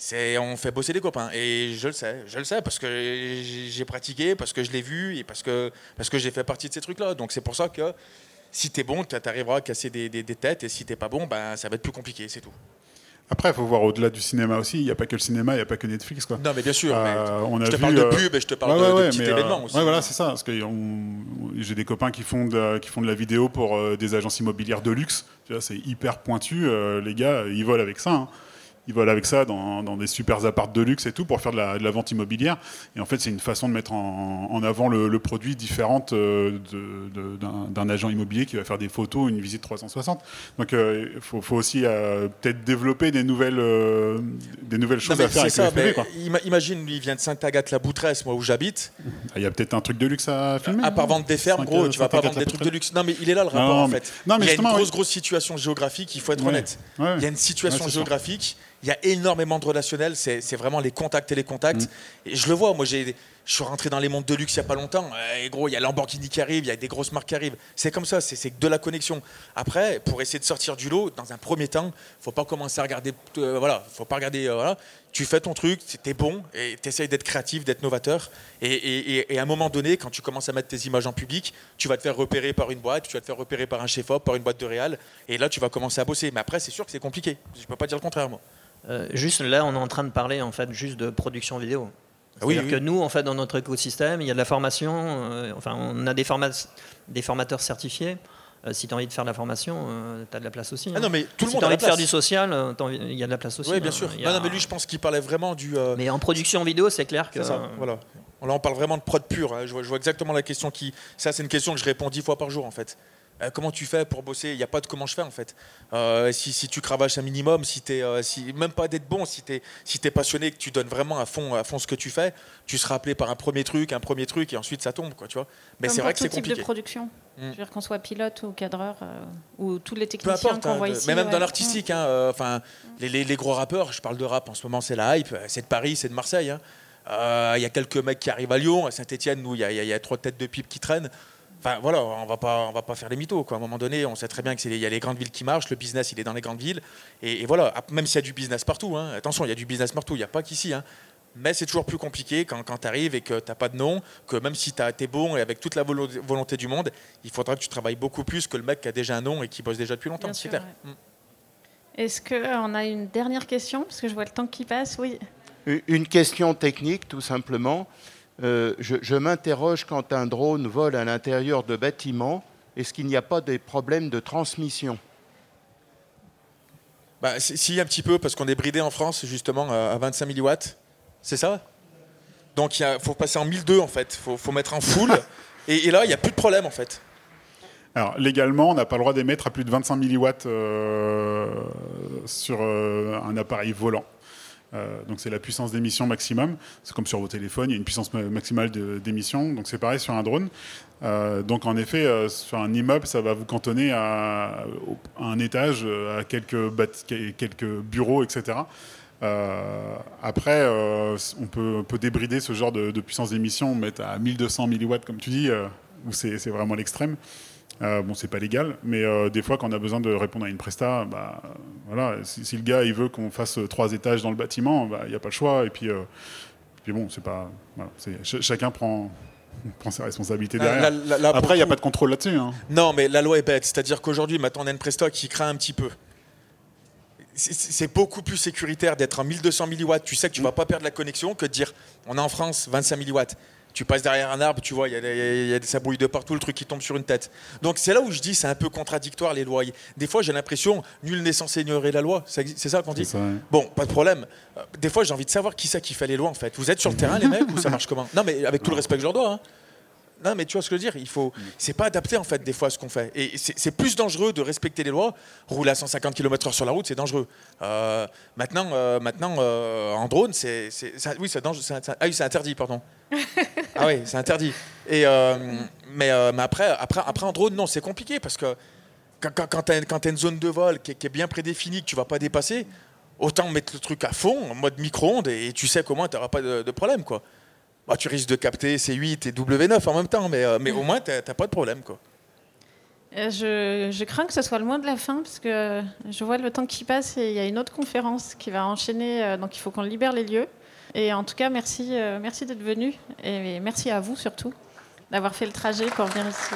c'est on fait bosser des copains et je le sais je le sais parce que j'ai pratiqué parce que je l'ai vu et parce que parce que j'ai fait partie de ces trucs là donc c'est pour ça que si tu es bon tu arriveras à casser des, des, têtes et si t'es pas bon ben ça va être plus compliqué c'est tout après, il faut voir au-delà du cinéma aussi. Il n'y a pas que le cinéma, il n'y a pas que Netflix. Quoi. Non, mais bien sûr. Euh, on a je te parle de euh, pub et je te parle de, petits euh, événements aussi. Ouais, voilà, c'est ça. Parce que j'ai des copains qui font de, qui font de la vidéo pour des agences immobilières de luxe. C'est hyper pointu. les gars, ils volent avec ça. Hein ils veulent avec ça dans, dans des super apparts de luxe et tout pour faire de la, de la vente immobilière. Et en fait, c'est une façon de mettre en, en avant le, le produit différente euh, d'un agent immobilier qui va faire des photos, une visite 360. Donc, euh, il faut, faut aussi euh, peut-être développer des nouvelles, euh, des nouvelles choses à faire avec ça, quoi. imagine, lui, il vient de Sainte-Agathe-la-Boutresse, moi où j'habite. Ah, Il y a peut-être un truc de luxe à filmer. À part vendre des fermes, gros, tu vas pas vendre des trucs de luxe. Non, mais il est là le Non, rapport en fait. non, mais il y a une grosse, grosse situation géographique, il faut être Ouais. honnête. Ouais. Il y a une situation géographique, il y a énormément de relationnel, c'est vraiment les contacts et les contacts. Mm. Et je le vois, moi. Je suis rentré dans les mondes de luxe il n'y a pas longtemps. Et gros, il y a Lamborghini qui arrive, il y a des grosses marques qui arrivent. C'est comme ça, c'est de la connexion. Après, pour essayer de sortir du lot, dans un premier temps, faut pas commencer à regarder. euh, voilà, faut pas regarder. euh, voilà. Tu fais ton truc, t'es bon, et tu essayes d'être créatif, d'être novateur. Et, et- et- et à un moment donné, quand tu commences à mettre tes images en public, tu vas te faire repérer par une boîte, tu vas te faire repérer par un chef-op, par une boîte de réal. Et là, tu vas commencer à bosser. Mais après, c'est sûr que c'est compliqué. Je peux pas dire le contraire, moi. Euh, juste là, on est en train de parler en fait juste de production vidéo. Ah oui, C'est-à-dire oui. que nous, en fait, dans notre écosystème, il y a de la formation. euh, enfin, on a des, forma- des formateurs certifiés. Euh, si tu as envie de faire de la formation, tu as de la place aussi. Ah non, mais tout le si monde as envie de faire du social, il y a de la place aussi. Oui, bien hein. sûr. Y a- Non, non, mais lui, je pense qu'il parlait vraiment du. Mais en production vidéo, c'est clair que. Ça, voilà. Là, on parle vraiment de prod pure. hein. Je, vois, je vois exactement la question qui. Ça, c'est une question que je réponds dix fois par jour, en fait. Euh, comment tu fais pour bosser? Il n'y a pas de comment je fais, en fait. Euh, si, si tu cravaches un minimum, si t'es, euh, si, même pas d'être bon, si tu es, si t'es passionné, que tu donnes vraiment à fond, à fond ce que tu fais, tu seras appelé par un premier truc, un premier truc, et ensuite ça tombe, quoi, tu vois. Mais c'est vrai que c'est tout type compliqué. de production. Mm. Je veux dire qu'on soit pilote ou cadreur euh, ou tous les techniciens qu'on hein, voit de- ici. mais même ouais. dans l'artistique, hein, enfin, les, les- les gros rappeurs, je parle de rap en ce moment, c'est la hype, c'est de Paris, c'est de Marseille. hein. Euh, Il y a quelques mecs qui arrivent à Lyon, à Saint-Etienne, où il y, y y a trois têtes de pipe qui traînent. Enfin voilà, on va pas, on va pas faire les mythos. Quoi. À un moment donné, on sait très bien qu'il y a les grandes villes qui marchent, le business il est dans les grandes villes, et, et voilà. Même s'il y a du business partout, hein, attention, il y a du business partout, il n'y a pas qu'ici. hein. Mais c'est toujours plus compliqué quand, quand tu arrives et que tu n'as pas de nom, que même si tu es bon et avec toute la volo- volonté du monde, il faudra que tu travailles beaucoup plus que le mec qui a déjà un nom et qui bosse déjà depuis longtemps, c'est clair. ouais. Mm. Est-ce qu'on a une dernière question? Parce que je vois le temps qui passe, oui. Une- Une question technique, tout simplement. Euh, je je m'interroge quand un drone vole à l'intérieur de bâtiments, est-ce qu'il n'y a pas des problèmes de transmission? Bah, si, un petit peu, parce qu'on est bridé en France, justement, à à 25 milliwatts. C'est ça? Donc, il faut passer en 1002, en fait. Il faut, faut mettre en full. et, et là, il n'y a plus de problème, en fait. Alors, légalement, on n'a pas le droit d'émettre à plus de 25 milliwatts euh, sur euh, un appareil volant. Euh, donc c'est la puissance d'émission maximum. C'est comme sur vos téléphones, il y a une puissance ma- maximale d'émission. Donc c'est pareil sur un drone. Euh, donc en effet, euh, sur un immeuble, ça va vous cantonner à, un étage, à quelques, bureaux, etc. Après, on, peut, on débrider ce genre de, de puissance d'émission, mettre à 1200 milliwatts, comme tu dis, où c'est vraiment l'extrême. Euh, bon, c'est pas légal, mais euh, des fois, quand on a besoin de répondre à une presta, bah, voilà, si, si le gars il veut qu'on fasse euh, trois étages dans le bâtiment, bah, il n'y a pas le choix. Et puis, euh, puis bon, c'est pas, voilà, c'est- ch- chacun prend, prend ses responsabilités Là- derrière. là- là- là, pour Après, il n'y a pas de contrôle là-dessus. hein. Non, mais la loi est bête. C'est-à-dire qu'aujourd'hui, maintenant, on a une presta qui craint un petit peu. C'est- beaucoup plus sécuritaire d'être en 1200 milliwatts. Tu sais que tu vas pas perdre la connexion que de dire on est en France 25 milliwatts. Tu passes derrière un arbre, tu vois, il y a, des- y a de partout, le truc qui tombe sur une tête. Donc c'est là où je dis c'est un peu contradictoire les lois. Des fois j'ai l'impression nul n'est censé ignorer la loi. C'est ça qu'on dit? C'est ça, ouais. Bon, pas de problème. Euh, Des fois j'ai envie de savoir qui c'est qui fait les lois en fait. Vous êtes sur le terrain les mecs ou ça marche comment? Non mais avec tout le respect que je leur dois. hein. Non, mais tu vois ce que je veux dire Il faut, c'est pas adapté en fait des fois à ce qu'on fait. Et c'est plus dangereux de respecter les lois. Rouler à 150 km/h sur la route, c'est dangereux. Euh, maintenant, euh, maintenant, euh, en drone, c'est, oui, c'est dangereux. ah oui, c'est interdit, pardon. ah oui, c'est interdit. Et euh, mais, euh, mais après, après, après en drone, non, c'est compliqué parce que quand, quand, quand tu as une zone de vol qui est, qui est bien prédéfinie, que tu vas pas dépasser, autant mettre le truc à fond, en mode micro-ondes, et tu sais qu'au moins tu n'auras pas de, de problème. Quoi. Bah, tu risques de capter C8 et W9 en même temps, mais, euh, mais au moins tu n'as pas de problème. Quoi. Euh, Je, crains que ce soit le mot de la fin, parce que je vois le temps qui passe et il y a une autre conférence qui va enchaîner, euh, donc il faut qu'on libère les lieux. Et en tout cas, merci, merci d'être venu et merci à vous surtout d'avoir fait le trajet pour venir ici.